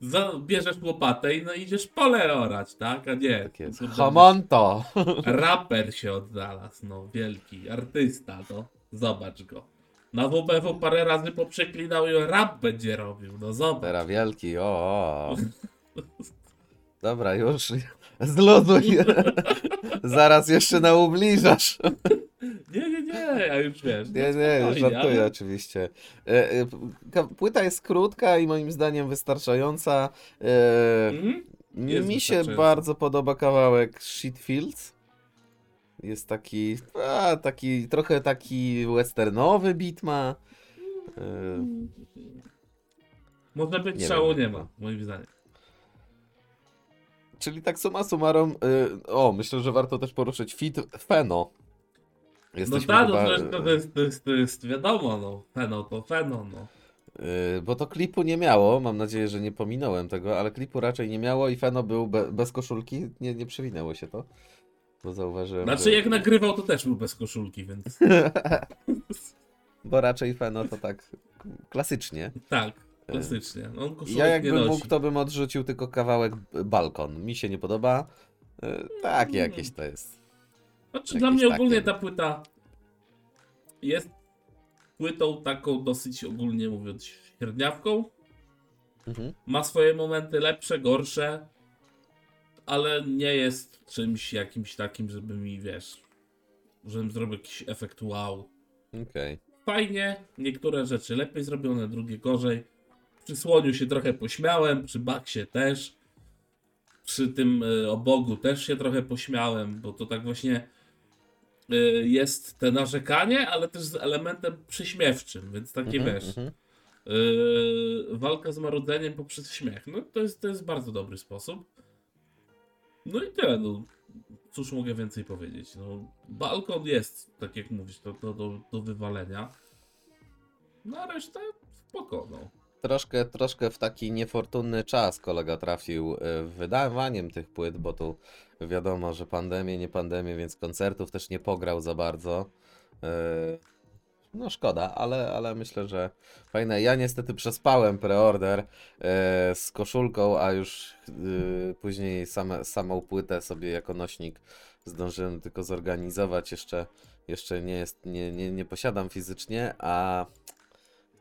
Za, bierzesz łopatę i no idziesz pole orać, tak? A nie. Tak jest. Kurde, Homonto! *laughs* Raper się odnalazł, no wielki, artysta, no. Zobacz go. Na WBW parę razy poprzeklinał i rap będzie robił, no zobacz. Teraz wielki, o, o. *laughs* Dobra, już. Zluduj. Zaraz jeszcze na ubliżasz. Nie, nie, nie, ja już wiesz. Nie, no nie, żartuję ale- oczywiście. E, e, Płyta jest krótka i moim zdaniem wystarczająca. E, Mhm. Jest Mi się bardzo podoba kawałek Shitfields. Jest taki, a, taki trochę taki westernowy beat ma. Może być szału nie ma, moim zdaniem. Czyli tak summa summarum, e, o, myślę, że warto też poruszyć fit Feno. No Jesteśmy tak, no chyba, to, jest, to, jest, to, jest, to jest wiadomo, no. Feno to feno, no. e, bo to klipu nie miało, mam nadzieję, że nie pominąłem tego, ale klipu raczej nie miało i Feno był be, bez koszulki, nie, nie przewinęło się to. Bo zauważyłem, Znaczy że... jak nagrywał to też był bez koszulki, więc *laughs* Bo raczej Feno to tak klasycznie. tak, klasycznie. On Ja jakbym mógł, to bym odrzucił tylko kawałek balkon. Mi się nie podoba. E, Tak, Mm. jakieś to jest. Znaczy dla mnie ogólnie takie. ta płyta jest płytą taką dosyć ogólnie mówiąc średniawką. Mhm. Ma swoje momenty lepsze, gorsze, ale nie jest czymś jakimś takim, żeby mi, wiesz, żebym zrobił jakiś efekt wow. Okej. Fajnie, niektóre rzeczy lepiej zrobione, drugie gorzej. Przy Słoniu się trochę pośmiałem, przy Baksie też. Przy tym y, obogu też się trochę pośmiałem, bo to tak właśnie y, jest te narzekanie, ale też z elementem prześmiewczym, więc takie Mhm, wiesz. mhm. Yy, walka z marudzeniem poprzez śmiech. No to jest, to jest bardzo dobry sposób. No i tyle. No. Cóż mogę więcej powiedzieć? No, balkon jest, tak jak mówisz, to do, do wywalenia. No a reszta spoko, no. Troszkę, troszkę w taki niefortunny czas kolega trafił e, wydawaniem tych płyt, bo tu wiadomo, że pandemie, nie pandemie, więc koncertów też nie pograł za bardzo. E, No szkoda, ale, ale myślę, że fajne. Ja niestety przespałem preorder e, z koszulką, a już później same, samą płytę sobie jako nośnik zdążyłem tylko zorganizować. Jeszcze, jeszcze nie, jest, nie, nie, nie posiadam fizycznie, a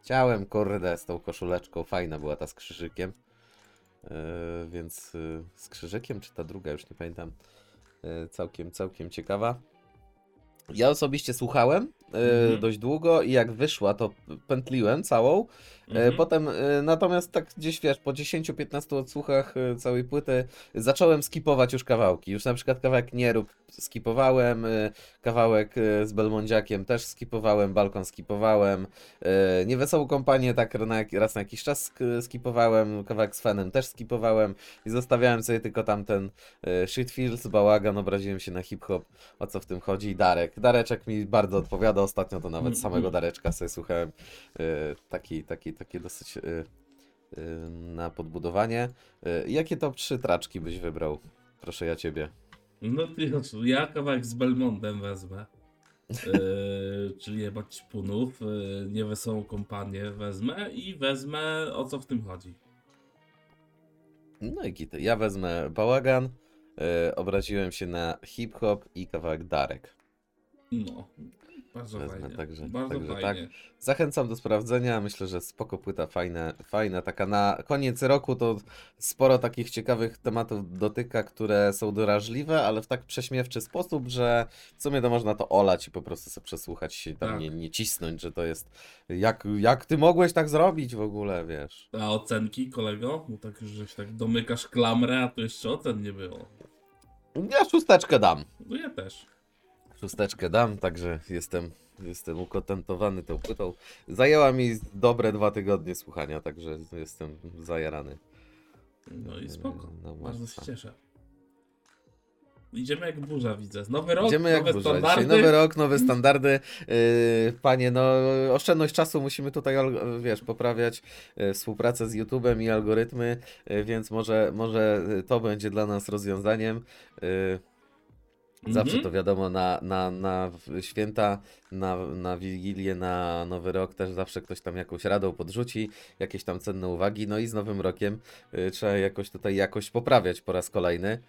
chciałem kurde z tą koszuleczką. Fajna była ta z krzyżykiem. E, więc e, z krzyżykiem, czy ta druga, już nie pamiętam. E, całkiem, całkiem ciekawa. Ja osobiście słuchałem Mhm. dość długo i jak wyszła, to pętliłem całą. E, Mhm. Potem, e, natomiast tak gdzieś wiesz, po 10-15 odsłuchach całej płyty zacząłem skipować już kawałki. Już na przykład kawałek Nie rób skipowałem, kawałek z Belmondziakiem też skipowałem, Balkon skipowałem, Niewesołą kompanię tak na, raz na jakiś czas sk- skipowałem, kawałek z Fenem też skipowałem i zostawiałem sobie tylko tamten Shitfields, Bałagan, obraziłem się na hip-hop, o co w tym chodzi i Darek. Dareczek mi bardzo odpowiada, ostatnio to nawet samego. Dareczka sobie słuchałem, e, taki, taki, taki dosyć e, e, na podbudowanie. Jakie top 3 traczki byś wybrał? Proszę ja ciebie. No ty, ja kawałek z Belmondem wezmę. Yy, *laughs* czyli jebać punów, yy, niewesołą kompanię wezmę i wezmę o co w tym chodzi. No i gity. Ja wezmę bałagan, e, obraziłem się na hip-hop i kawałek Darek. No, bardzo Wezmę, fajnie. także- bardzo także fajnie. Zachęcam do sprawdzenia. Myślę, że spoko płyta, fajna, fajna. Taka na koniec roku to sporo takich ciekawych tematów dotyka, które są doraźliwe, ale w tak prześmiewczy sposób, że w sumie to można to olać i po prostu sobie przesłuchać się i tam Tak. nie, nie cisnąć, że to jest jak, jak ty mogłeś tak zrobić w ogóle, wiesz. A ocenki, kolego? Bo tak już żeś tak domykasz klamrę, a tu jeszcze ocen nie było. Ja szósteczkę dam. No ja też. Szósteczkę dam, także jestem, jestem ukontentowany tą płytą. Zajęła mi dobre dwa tygodnie słuchania, także jestem zajarany. No i spoko. No, Bardzo się maksa. cieszę. Idziemy jak burza, widzę. Nowy rok, Idziemy jak nowe burza. standardy. Dzisiaj nowy rok, nowe standardy. Yy, panie, no oszczędność czasu musimy tutaj, wiesz, poprawiać yy, współpracę z YouTube'em i algorytmy, yy, więc może, może to będzie dla nas rozwiązaniem. Zawsze Mhm. to wiadomo, na, na, na święta, na, na Wigilię, na Nowy Rok też zawsze ktoś tam jakąś radą podrzuci, jakieś tam cenne uwagi, no i z Nowym Rokiem y, trzeba jakoś tutaj jakość poprawiać po raz kolejny.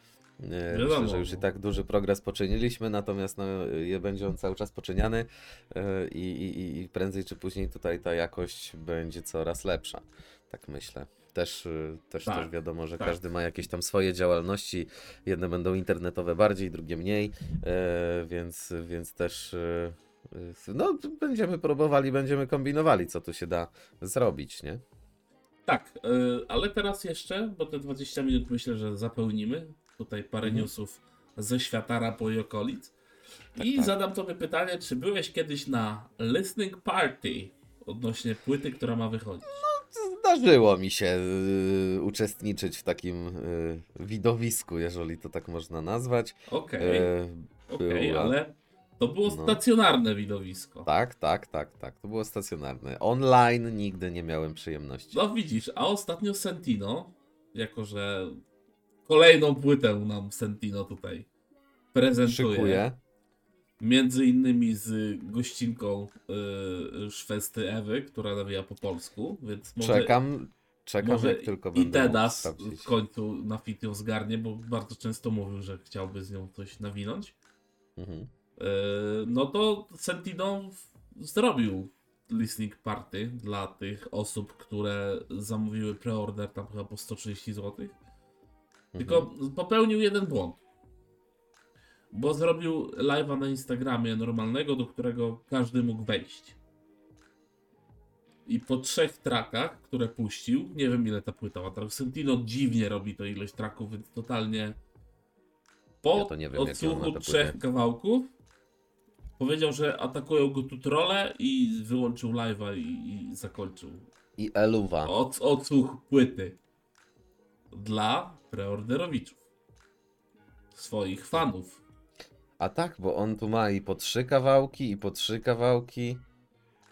Y, Myślę, że już i tak duży progres poczyniliśmy, natomiast no, y, będzie on cały czas poczyniany y, i, i, i prędzej czy później tutaj ta jakość będzie coraz lepsza. Tak myślę. Też, y, też, Tak, też wiadomo, że tak. każdy ma jakieś tam swoje działalności. Jedne będą internetowe bardziej, drugie mniej, e, więc, więc też e, e, no, będziemy próbowali, będziemy kombinowali, co tu się da zrobić, nie? Tak, y, ale teraz jeszcze, bo te 20 minut myślę, że zapełnimy. Tutaj parę Mhm. newsów ze świata rapu i okolic. I tak. zadam tobie pytanie, czy byłeś kiedyś na listening party odnośnie płyty, która ma wychodzić? Zdarzyło mi się y, uczestniczyć w takim y, widowisku, jeżeli to tak można nazwać. Okej, okej, była- ale to było no. stacjonarne widowisko. tak, tak, tak, tak. To było stacjonarne. Online nigdy nie miałem przyjemności. No widzisz, a ostatnio Sentino, jako że kolejną płytę nam Sentino tutaj prezentuje. Szykuję. Między innymi z gościnką y, szwesty Ewy, która nawija po polsku, więc może, Czekam, czekam może jak tylko i będę Tedas w końcu na fit ją zgarnie, bo bardzo często mówił, że chciałby z nią coś nawinąć. Mhm. Y, no to Sentino w- zrobił listening party dla tych osób, które zamówiły preorder tam chyba po 130 zł. Mhm. Tylko popełnił jeden błąd. Bo zrobił live'a na Instagramie normalnego, do którego każdy mógł wejść. I po trzech trackach, które puścił, nie wiem ile ta płyta ma traków, Sentino dziwnie robi to ilość traków, więc totalnie po Ja wiem, odsłuchu trzech kawałków powiedział, że atakują go tu trolle i wyłączył live'a i, i zakończył I Eluwa. od, odsłuch płyty dla preorderowiczów. Swoich fanów. A tak, bo on tu ma i po trzy kawałki, i po trzy kawałki.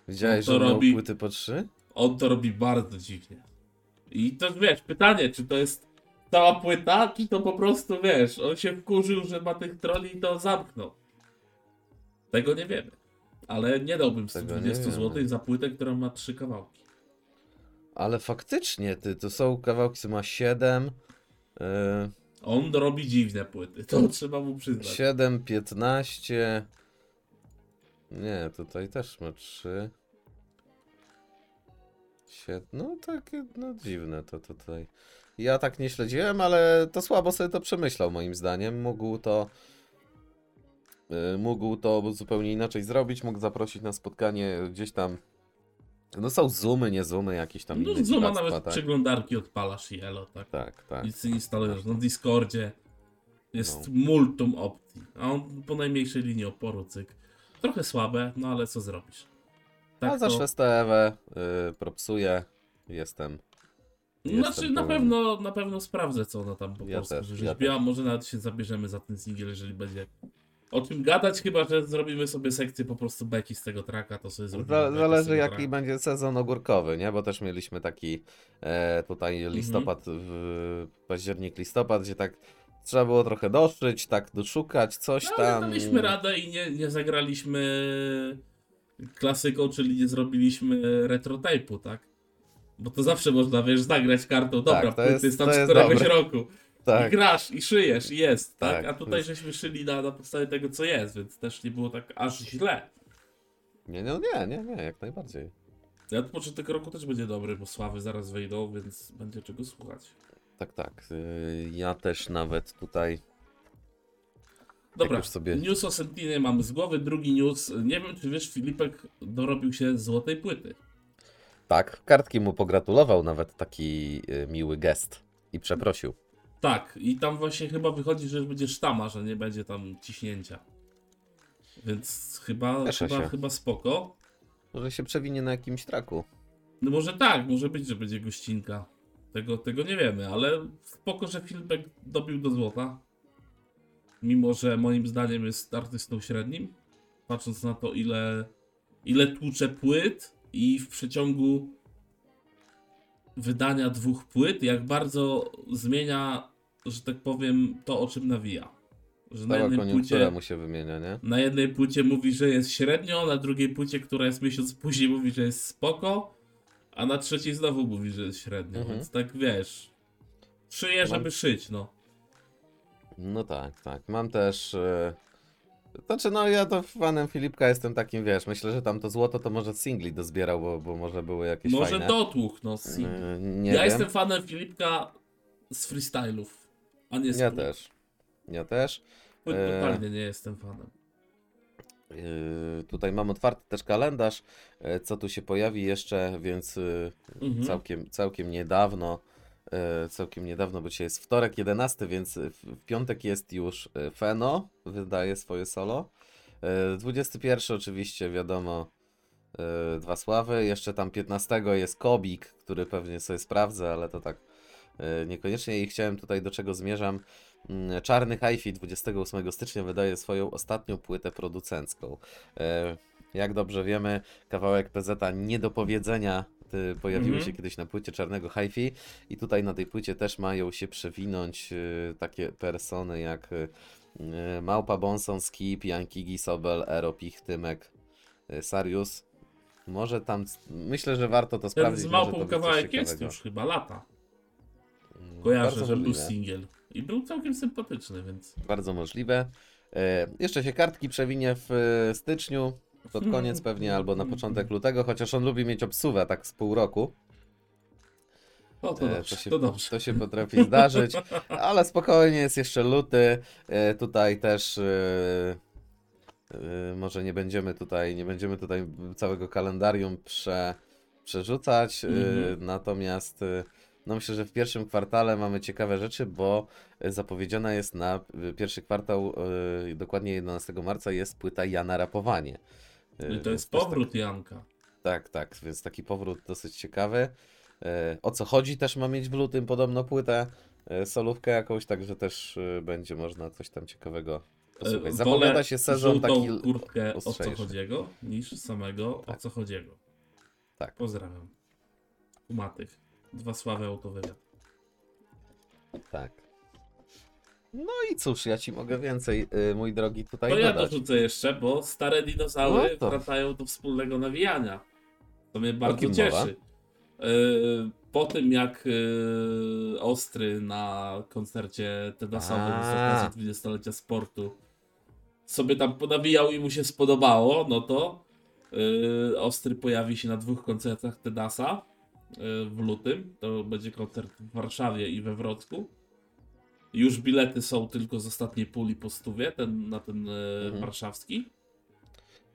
Widziałeś, On że miał robi- płyty po trzy? On to robi bardzo dziwnie. I to wiesz, pytanie, czy to jest cała płyta, czy to po prostu wiesz, on się wkurzył, że ma tych troli i to zamknął. Tego nie wiemy. Ale nie dałbym Tego nie 120 zł za płytę, która ma trzy kawałki. Ale faktycznie, ty, to są kawałki, co ma siedem, yy, On robi dziwne płyty, to trzeba mu przyznać. 7, 15. Nie, tutaj też ma 3. Sied... No takie, no dziwne to tutaj. Ja tak nie śledziłem, ale to słabo sobie to przemyślał moim zdaniem. Mógł to y, mógł to zupełnie inaczej zrobić, mógł zaprosić na spotkanie gdzieś tam no są zoomy, nie zoomy, jakieś tam No inne dziwactwa, nawet tak? przeglądarki odpalasz i elo, tak? Tak, tak. Nic nie instalujesz na Discordzie. Jest No. multum opcji. A on po najmniejszej linii oporu, cyk. Trochę słabe, no ale co zrobisz? A Tak za to... szwestę Ewę y, propsuję. Jestem. Znaczy jestem na pełen. pewno, na pewno sprawdzę co ona tam po Ja polsku też, ja rzeźbiła. Może nawet się zabierzemy za ten singiel, jeżeli będzie o czym gadać, chyba że zrobimy sobie sekcję po prostu beki z tego traka, to sobie zrobimy Za, z zależy jaki tracka. będzie sezon ogórkowy, nie? Bo też mieliśmy taki e, tutaj Mhm. listopad, w, październik, listopad, gdzie tak trzeba było trochę doszyć, tak doszukać, coś No, tam. daliśmy radę i nie, nie zagraliśmy klasyką, czyli nie zrobiliśmy retro tape'u, tak? Bo to zawsze można, wiesz, zagrać kartą, dobra, Tak, to płyty jest- tam to z któregoś dobre. roku. I Tak, grasz, i szyjesz, i jest, tak? Tak, A tutaj żeśmy szyli na, na podstawie tego, co jest, więc też nie było tak aż źle. nie, no nie, nie, nie, jak najbardziej. Ja początek roku też będzie dobry, bo sławy zaraz wejdą, więc będzie czego słuchać. Tak, tak. y, Ja też nawet tutaj. Dobra, sobie- news o Sentinie mamy z głowy. Drugi news. Nie wiem, czy wiesz, Filipek dorobił się złotej płyty. Tak, kartki mu pogratulował, nawet taki y, miły gest. I przeprosił. Tak, i tam właśnie chyba wychodzi, że będzie sztama, że nie będzie tam ciśnięcia. Więc chyba, Cieszę chyba, się. chyba spoko. Może się przewinie na jakimś traku. No może tak, może być, że będzie gościnka. Tego, tego nie wiemy, ale spoko, że Filipek dobił do złota. mimo że moim zdaniem jest artystą średnim, patrząc na to, ile, ile tłucze płyt i w przeciągu wydania dwóch płyt, jak bardzo zmienia, że tak powiem, to, o czym nawija. Że na jednej płycie mu się wymienia, nie? na jednej płycie mówi, że jest średnio, na drugiej płycie, która jest miesiąc później, mówi, że jest spoko, a na trzeciej znowu mówi, że jest średnio. Mhm. Więc tak wiesz. Szyję, żeby szyć, no. No tak, tak. Mam też. e, Znaczy, no ja to fanem Filipka jestem takim, wiesz, myślę, że tam to złoto to może singli dozbierał, bo, bo może były jakieś Może fajne. dotłuch, no. z- E, Nie ja wiem. jestem fanem Filipka z freestylów, a nie Ja też. Ja też. E, totalnie nie jestem fanem. Yy, Tutaj mam otwarty też kalendarz, e, co tu się pojawi jeszcze, więc Mhm. całkiem, całkiem niedawno, e, całkiem niedawno, bo dzisiaj jest wtorek 11, więc w, piątek jest już e, Feno, wydaje swoje solo. E, 21 oczywiście, wiadomo, e, Dwa Sławy, jeszcze tam 15 jest Kobik, który pewnie sobie sprawdzę, ale to tak e, niekoniecznie i chciałem tutaj do czego zmierzam. Mm, Czarny Hi-Fi 28 stycznia wydaje swoją ostatnią płytę producencką. E, Jak dobrze wiemy, kawałek PZ nie do powiedzenia pojawiły Mhm. się kiedyś na płycie Czarnego Hi-Fi i tutaj na tej płycie też mają się przewinąć y, takie persony jak Małpa Bonson, Skip, Jankigi, Sobel, Ero, Pich, Tymek, y, Sarius. Może tam, myślę, że warto to Ten sprawdzić. z może małpą kawałek jest już chyba lata. Kojarzę, bardzo że był możliwe. singiel. I był całkiem sympatyczny, więc. Bardzo możliwe. E, jeszcze się kartki przewinie w e, styczniu, pod koniec pewnie, albo na początek lutego, chociaż on lubi mieć obsuwę tak z pół roku. O, to E, dobrze, to, się, to dobrze. to się potrafi zdarzyć, *laughs* ale spokojnie, jest jeszcze luty. E, tutaj też e, e, może nie będziemy tutaj, nie będziemy tutaj całego kalendarium prze, przerzucać, e, Mhm. natomiast e, no myślę, że w pierwszym kwartale mamy ciekawe rzeczy, bo e, zapowiedziana jest na e, pierwszy kwartał, e, dokładnie 11 marca jest płyta Jana Rapowanie. E, I to jest też powrót Janka. tak, tak, więc taki powrót dosyć ciekawy. O co chodzi też ma mieć w lutym podobno płytę, solówkę jakąś, także też będzie można coś tam ciekawego posłuchać. Zapowiada się sezon taki kurtkę o co chodziego niż samego o Tak. co chodziego. Tak. Pozdrawiam. Kumatych. Dwa sławy autowywiad. Tak. No i cóż, ja ci mogę więcej, y, mój drogi, tutaj To ja dodać. dorzucę jeszcze, bo stare dinozaury No to- wracają do wspólnego nawijania. To mnie bardzo cieszy. Yy, Po tym jak yy, Ostry na koncercie tedasowym z okazji 20-lecia sportu sobie tam ponawijał i mu się spodobało, no to yy, Ostry pojawi się na dwóch koncertach Tedasa yy, w lutym. To będzie koncert w Warszawie i we Wrocku. Już bilety są tylko z ostatniej puli po stówie, ten, na ten yy, Mhm. warszawski.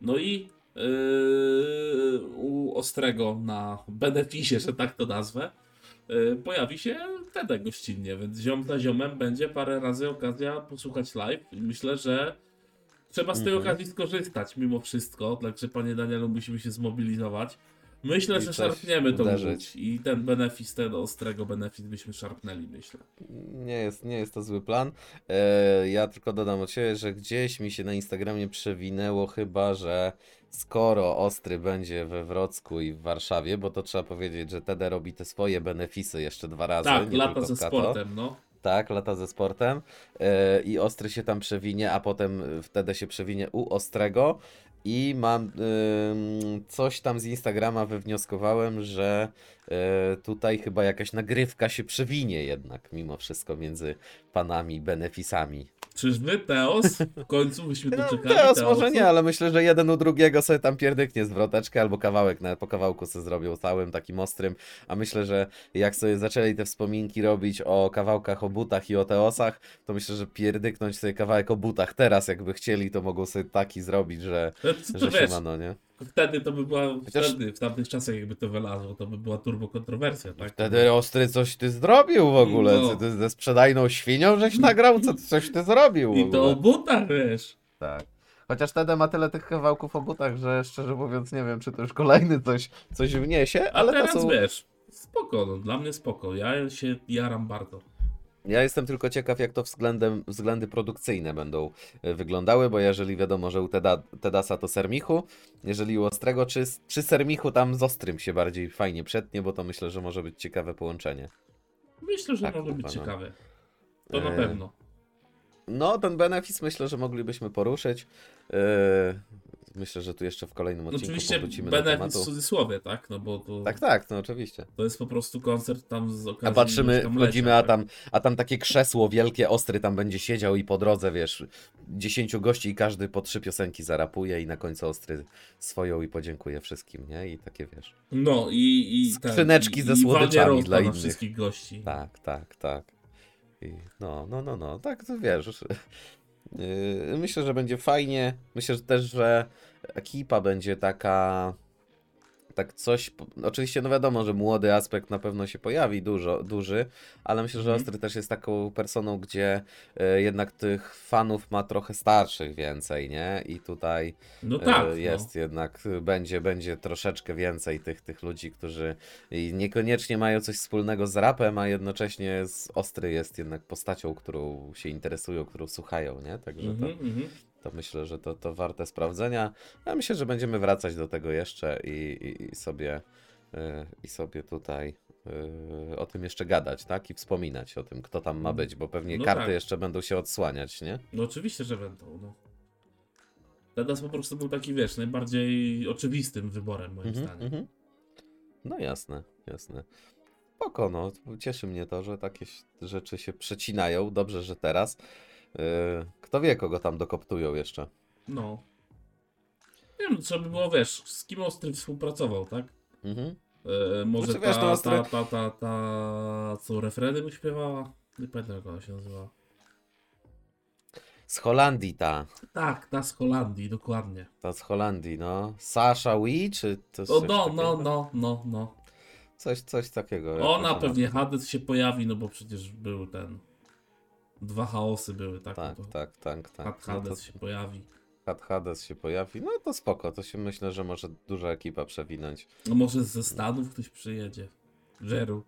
No i yy, u Ostrego na beneficie, że tak to nazwę, yy, pojawi się Tedek gościnnie, więc ziom za ziomem będzie parę razy okazja posłuchać live i myślę, że trzeba z tej Mhm. okazji skorzystać mimo wszystko, także panie Danielu musimy się zmobilizować. Myślę, że szarpniemy to uderzyć. i ten benefis, ten Ostrego benefit byśmy szarpnęli, myślę. Nie jest, nie jest to zły plan. E, ja tylko dodam od siebie, że gdzieś mi się na Instagramie przewinęło chyba, że skoro Ostry będzie we Wrocku i w Warszawie, bo to trzeba powiedzieć, że TD robi te swoje benefisy jeszcze dwa razy. Tak, lata ze sportem, no. Tak, lata ze sportem. E, I Ostry się tam przewinie, a potem wtedy się przewinie u Ostrego. I mam ym, coś tam z Instagrama wywnioskowałem, że e, tutaj chyba jakaś nagrywka się przewinie jednak mimo wszystko między panami benefisami. Czyżby Teos? W końcu byśmy No, doczekali teraz Teosu? może nie, ale myślę, że jeden u drugiego sobie tam pierdyknie zwroteczkę albo kawałek, nawet po kawałku sobie zrobił całym, takim ostrym, a myślę, że jak sobie zaczęli te wspominki robić o kawałkach o butach i o teosach, to myślę, że pierdyknąć sobie kawałek o butach teraz, jakby chcieli, to mogą sobie taki zrobić, że, No, to, że się ma, no nie? Wtedy to by była, Chociaż- wtedy, w tamtych czasach jakby to wylazło, to by była turbo kontrowersja, tak? Wtedy ostry coś ty zrobił w ogóle, No. ty ze sprzedajną świnią żeś nagrał, co coś ty zrobił I to o butach, wiesz. Tak. Chociaż wtedy ma tyle tych kawałków o butach, że szczerze mówiąc nie wiem, czy to już kolejny coś, coś wniesie, A ale teraz to są... wiesz, spoko, no, dla mnie spoko, ja się jaram bardzo. Ja jestem tylko ciekaw, jak to względem, względy produkcyjne będą e, wyglądały, bo jeżeli wiadomo, że u Teda, Tedasa to sermichu, jeżeli u Ostrego, czy, czy sermichu tam z Ostrym się bardziej fajnie przetnie, bo to myślę, że może być ciekawe połączenie. Myślę, że Tak, może być no. ciekawe. To na E, pewno. No, ten benefis myślę, że moglibyśmy poruszyć. Yy, myślę, że tu jeszcze w kolejnym odcinku Oczywiście powrócimy do benefit w tematu. cudzysłowie, tak? No bo to, Tak, tak, no oczywiście. to jest po prostu koncert tam z okazji A patrzymy, tam wchodzimy, a tak? tam, a tam takie krzesło wielkie, ostry tam będzie siedział i po drodze, wiesz, dziesięciu gości i każdy po trzy piosenki zarapuje i na końcu ostry swoją i podziękuje wszystkim, nie? I takie, wiesz. No i... i Skrzyneczki i, ze i słodyczami roasta dla innych. wszystkich gości. Tak, tak, tak. I no, no, no, no, tak, to wiesz. Yy, Myślę, że będzie fajnie. Myślę że też, że ekipa będzie taka. Tak coś. Oczywiście, no wiadomo, że młody aspekt na pewno się pojawi dużo, duży, ale myślę, że Mhm. Ostry też jest taką personą, gdzie e, jednak tych fanów ma trochę starszych więcej, nie? I tutaj No e, tak, jest jednak, y, będzie, będzie troszeczkę więcej tych, tych ludzi, którzy niekoniecznie mają coś wspólnego z rapem, a jednocześnie z Ostry jest jednak postacią, którą się interesują, którą słuchają, nie? no. Także to, mhm. To myślę, że to, to warte sprawdzenia. Ja myślę, że będziemy wracać do tego jeszcze i, i, i sobie y, i sobie tutaj y, o tym jeszcze gadać, tak? I wspominać o tym, kto tam ma być, bo pewnie No karty tak. jeszcze będą się odsłaniać, nie? No oczywiście, że będą, no. Tedas po prostu był taki, wiesz, najbardziej oczywistym wyborem, moim Mhm, zdaniem. mhm. No jasne, jasne. Spoko, no. Cieszy mnie to, że takie rzeczy się przecinają. Dobrze, że teraz. Yy, kto wie, kogo tam dokoptują jeszcze. No. Nie wiem, trzeba by było, wiesz, z kim Ostry współpracował, tak? Mhm. E, może Znaczy, ta, wiesz, ta, Ostry- ta, ta, ta, co refreny mu śpiewała? Nie pamiętam, jak ona się nazywa. Z Holandii ta. Tak, ta z Holandii, dokładnie. Ta z Holandii, no. Sasha Wee, czy to No, no, no, no, no, no. Coś, coś takiego. ona- pewnie Hades się pojawi, no bo przecież był ten... Dwa chaosy były, tak? Tak, no tak, tak, tak. Had- No to Hades się pojawi. Had- Hades się pojawi. No to spoko, to się myślę, że może duża ekipa przewinąć. No może ze Stanów ktoś przyjedzie. Żeru.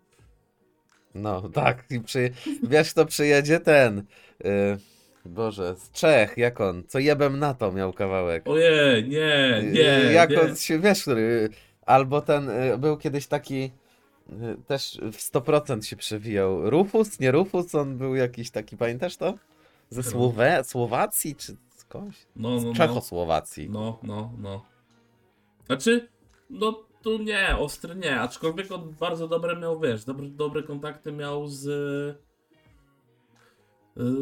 No, tak. I przy... Wiesz, kto przyjedzie? Ten. y, Boże, z Czech, jak on? Co jebem na to miał kawałek. Ojej, nie, Y, nie, jak nie. on się, wiesz, który. Albo ten y, był kiedyś taki. Y, Też w 100% się przewijał. Rufus, nie Rufus, on był jakiś taki, pamiętasz to? Ze. Słowe... Słowacji, czy skądś? No, no, Z no. Czechosłowacji. No, no, no. Znaczy, no tu nie, ostry nie, aczkolwiek on bardzo dobre miał, wiesz, dobre, dobre kontakty miał z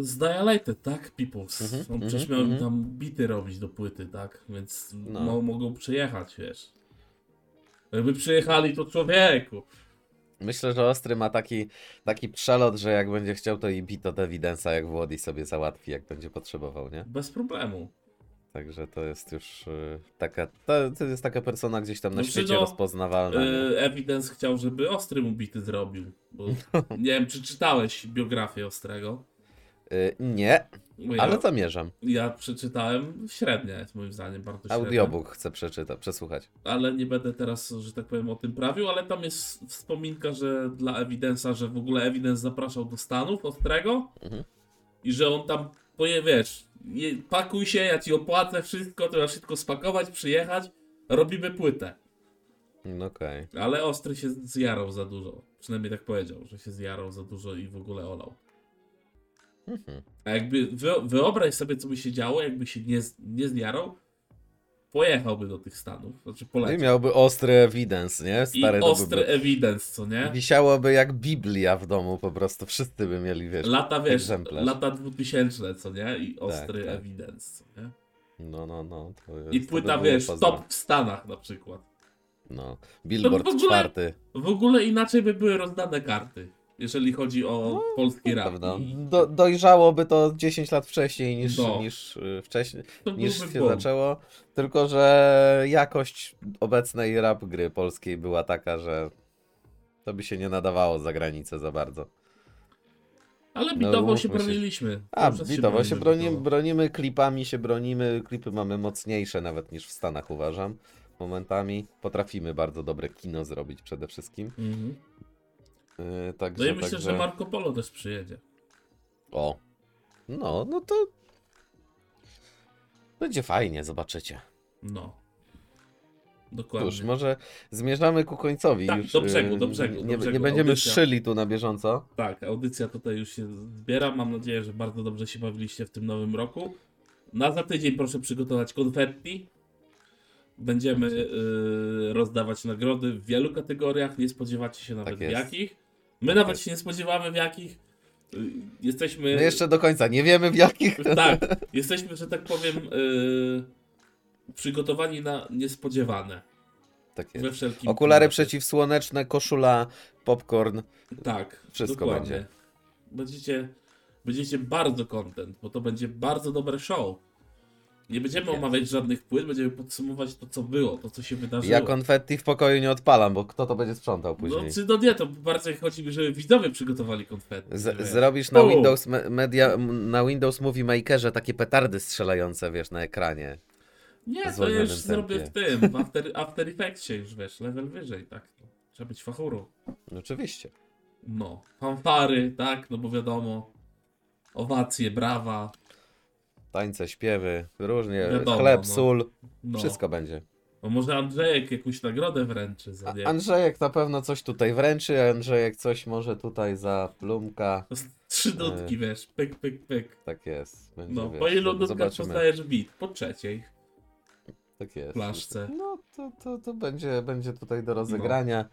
z Dilated, tak? Peoples. Mhm, on przecież mhm, miał im mhm. tam bity robić do płyty, tak? Więc No. mo- mogą przyjechać, wiesz. Jakby przyjechali, to człowieku. Myślę, że Ostry ma taki, taki przelot, że jak będzie chciał, to i bit od Evidence'a jak Włody sobie załatwi, jak będzie potrzebował, nie? Bez problemu. Także to jest już y, taka, to, to jest taka persona gdzieś tam na Znaczy, świecie no, rozpoznawalna. E, Evidence chciał, żeby Ostry mu bity zrobił. *laughs* Nie wiem, czy czytałeś biografię Ostrego. Y, nie, ja- ale zamierzam. Ja przeczytałem średnia, jest moim zdaniem bardzo średnia. Audiobook chcę przeczytać, przesłuchać. Ale nie będę teraz, że tak powiem, o tym prawił, ale tam jest wspominka, że dla Evidence'a, że w ogóle Evidence zapraszał do Stanów Ostrego Mhm. i że on tam poje, wiesz, pakuj się, ja ci opłacę wszystko, trzeba wszystko spakować, przyjechać, robimy płytę. No Okej. Ale Ostry się zjarał za dużo. Przynajmniej tak powiedział, że się zjarał za dużo i w ogóle olał. Mhm. A jakby wy, wyobraź sobie, co by się działo, jakby się nie, nie zjarał, pojechałby do tych Stanów. Znaczy No i miałby ostry evidence, nie? I Stary to ostry evidence, co nie? Wisiałoby jak Biblia w domu, po prostu wszyscy by mieli, wiesz, Lata, wiesz, egzemplarz. lata 2000, co nie? I ostry tak. evidence, co nie? No, no, no. To jest, I płyta, wiesz, top w Stanach na przykład. No. Billboard w ogóle- czwarty. W ogóle inaczej by były rozdane karty, jeżeli chodzi o polski rap. Do, dojrzałoby to 10 lat wcześniej niż, No. niż y, wcześniej, niż się zaczęło. Tylko, że jakość obecnej rap gry polskiej była taka, że to by się nie nadawało za granicę za bardzo. Ale No, bitowo się umówmy się. broniliśmy. A, bitowo się bronimy, bitowo. bronimy, klipami się bronimy, klipy mamy mocniejsze nawet niż w Stanach uważam. Momentami potrafimy bardzo dobre kino zrobić przede wszystkim. Mhm. Yy, także, No i myślę, także... że Marco Polo też przyjedzie. O. No, no to. Będzie fajnie, zobaczycie. No. Dokładnie. Cóż, może zmierzamy ku końcowi. Tak, już, do brzegu, y, do brzegu, do Nie, brzegu. nie będziemy Audycja. szyli tu na bieżąco. Tak, audycja tutaj już się zbiera. Mam nadzieję, że bardzo dobrze się bawiliście w tym nowym roku. Na za tydzień proszę przygotować konfetti. Będziemy y, rozdawać nagrody w wielu kategoriach. Nie spodziewacie się nawet Tak jakich. My nawet się nie spodziewamy w jakich. Y, jesteśmy. My jeszcze do końca nie wiemy w jakich. *laughs* Tak, jesteśmy, że tak powiem, y, przygotowani na niespodziewane. Tak We jest. wszelkim Okulary przeciwsłoneczne, koszula, popcorn. Tak, Wszystko dokładnie. będzie. Będziecie, będziecie bardzo content, bo to będzie bardzo dobre show. Nie będziemy omawiać żadnych płyt, będziemy podsumować to, co było, to, co się wydarzyło. Ja konfetti w pokoju nie odpalam, bo kto to będzie sprzątał no, później? czy no nie, to bardziej chodzi mi, żeby widzowie przygotowali konfetti. Z, zrobisz na. Windows me- Media, na Windows Movie Makerze takie petardy strzelające, wiesz, na ekranie. Nie, to już zrobię w tempie. tym, w After, after Effectsie już, wiesz, level wyżej, tak. Trzeba być fachurą. Oczywiście. No, fanfary, tak, no bo wiadomo, owacje, brawa, Tańce, śpiewy, różnie. Wiadomo, chleb, no. sól, no. wszystko będzie. No może Andrzejek jakąś nagrodę wręczy za A, nie. Andrzejek na pewno coś tutaj wręczy, Andrzejek coś może tutaj za plumka. Trzy nutki, wiesz, pyk, pyk, pyk. Tak jest. Będzie, No, wiesz, po ilu no, nutkach zobaczymy. dostajesz bit? Po trzeciej. Tak jest. flaszce. No to, to, to będzie, będzie tutaj do rozegrania,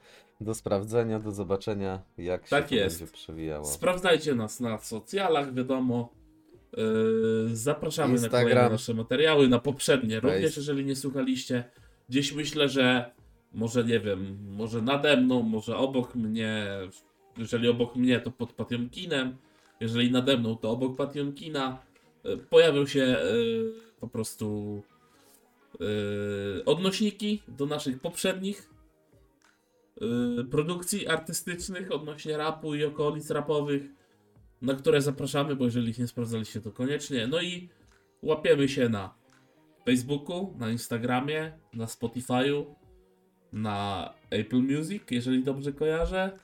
do sprawdzenia, do zobaczenia, jak się Tak to jest. będzie przewijało. Sprawdzajcie nas na socjalach, wiadomo. Yy, zapraszamy na Instagram. kolejne nasze materiały, na poprzednie również, jeżeli nie słuchaliście. Gdzieś myślę, że może nie wiem, może nade mną, może obok mnie. Jeżeli obok mnie, to pod Patiomkinem. Jeżeli nade mną, to obok Patiomkina. Yy, Pojawią się yy, po prostu odnośniki do naszych poprzednich produkcji artystycznych odnośnie rapu i okolic rapowych, na które zapraszamy, bo jeżeli ich nie sprawdzaliście, to koniecznie. No i łapiemy się na Facebooku, na Instagramie, na Spotify'u, na Apple Music, jeżeli dobrze kojarzę,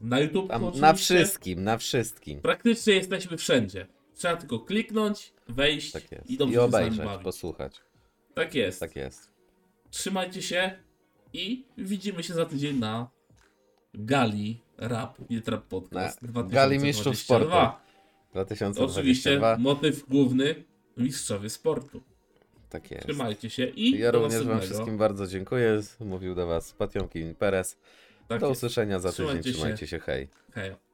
na YouTube. Tam, oczywiście. na wszystkim, na wszystkim. Praktycznie jesteśmy wszędzie. Trzeba tylko kliknąć, wejść Tak i dobrze I się obejrzeć, bawić. posłuchać. Tak jest. Tak jest. Trzymajcie się i widzimy się za tydzień na gali rap, nie trap podcast. Na 2022. gali mistrzów sportu. 2022. Oczywiście motyw główny mistrzowie sportu. Tak jest. Trzymajcie się i Ja również Wam wszystkim bardzo dziękuję. Mówił do Was Patiomkin Perez. Tak Do jest. usłyszenia za tydzień. Trzymajcie się. Trzymajcie się, hej. Hej.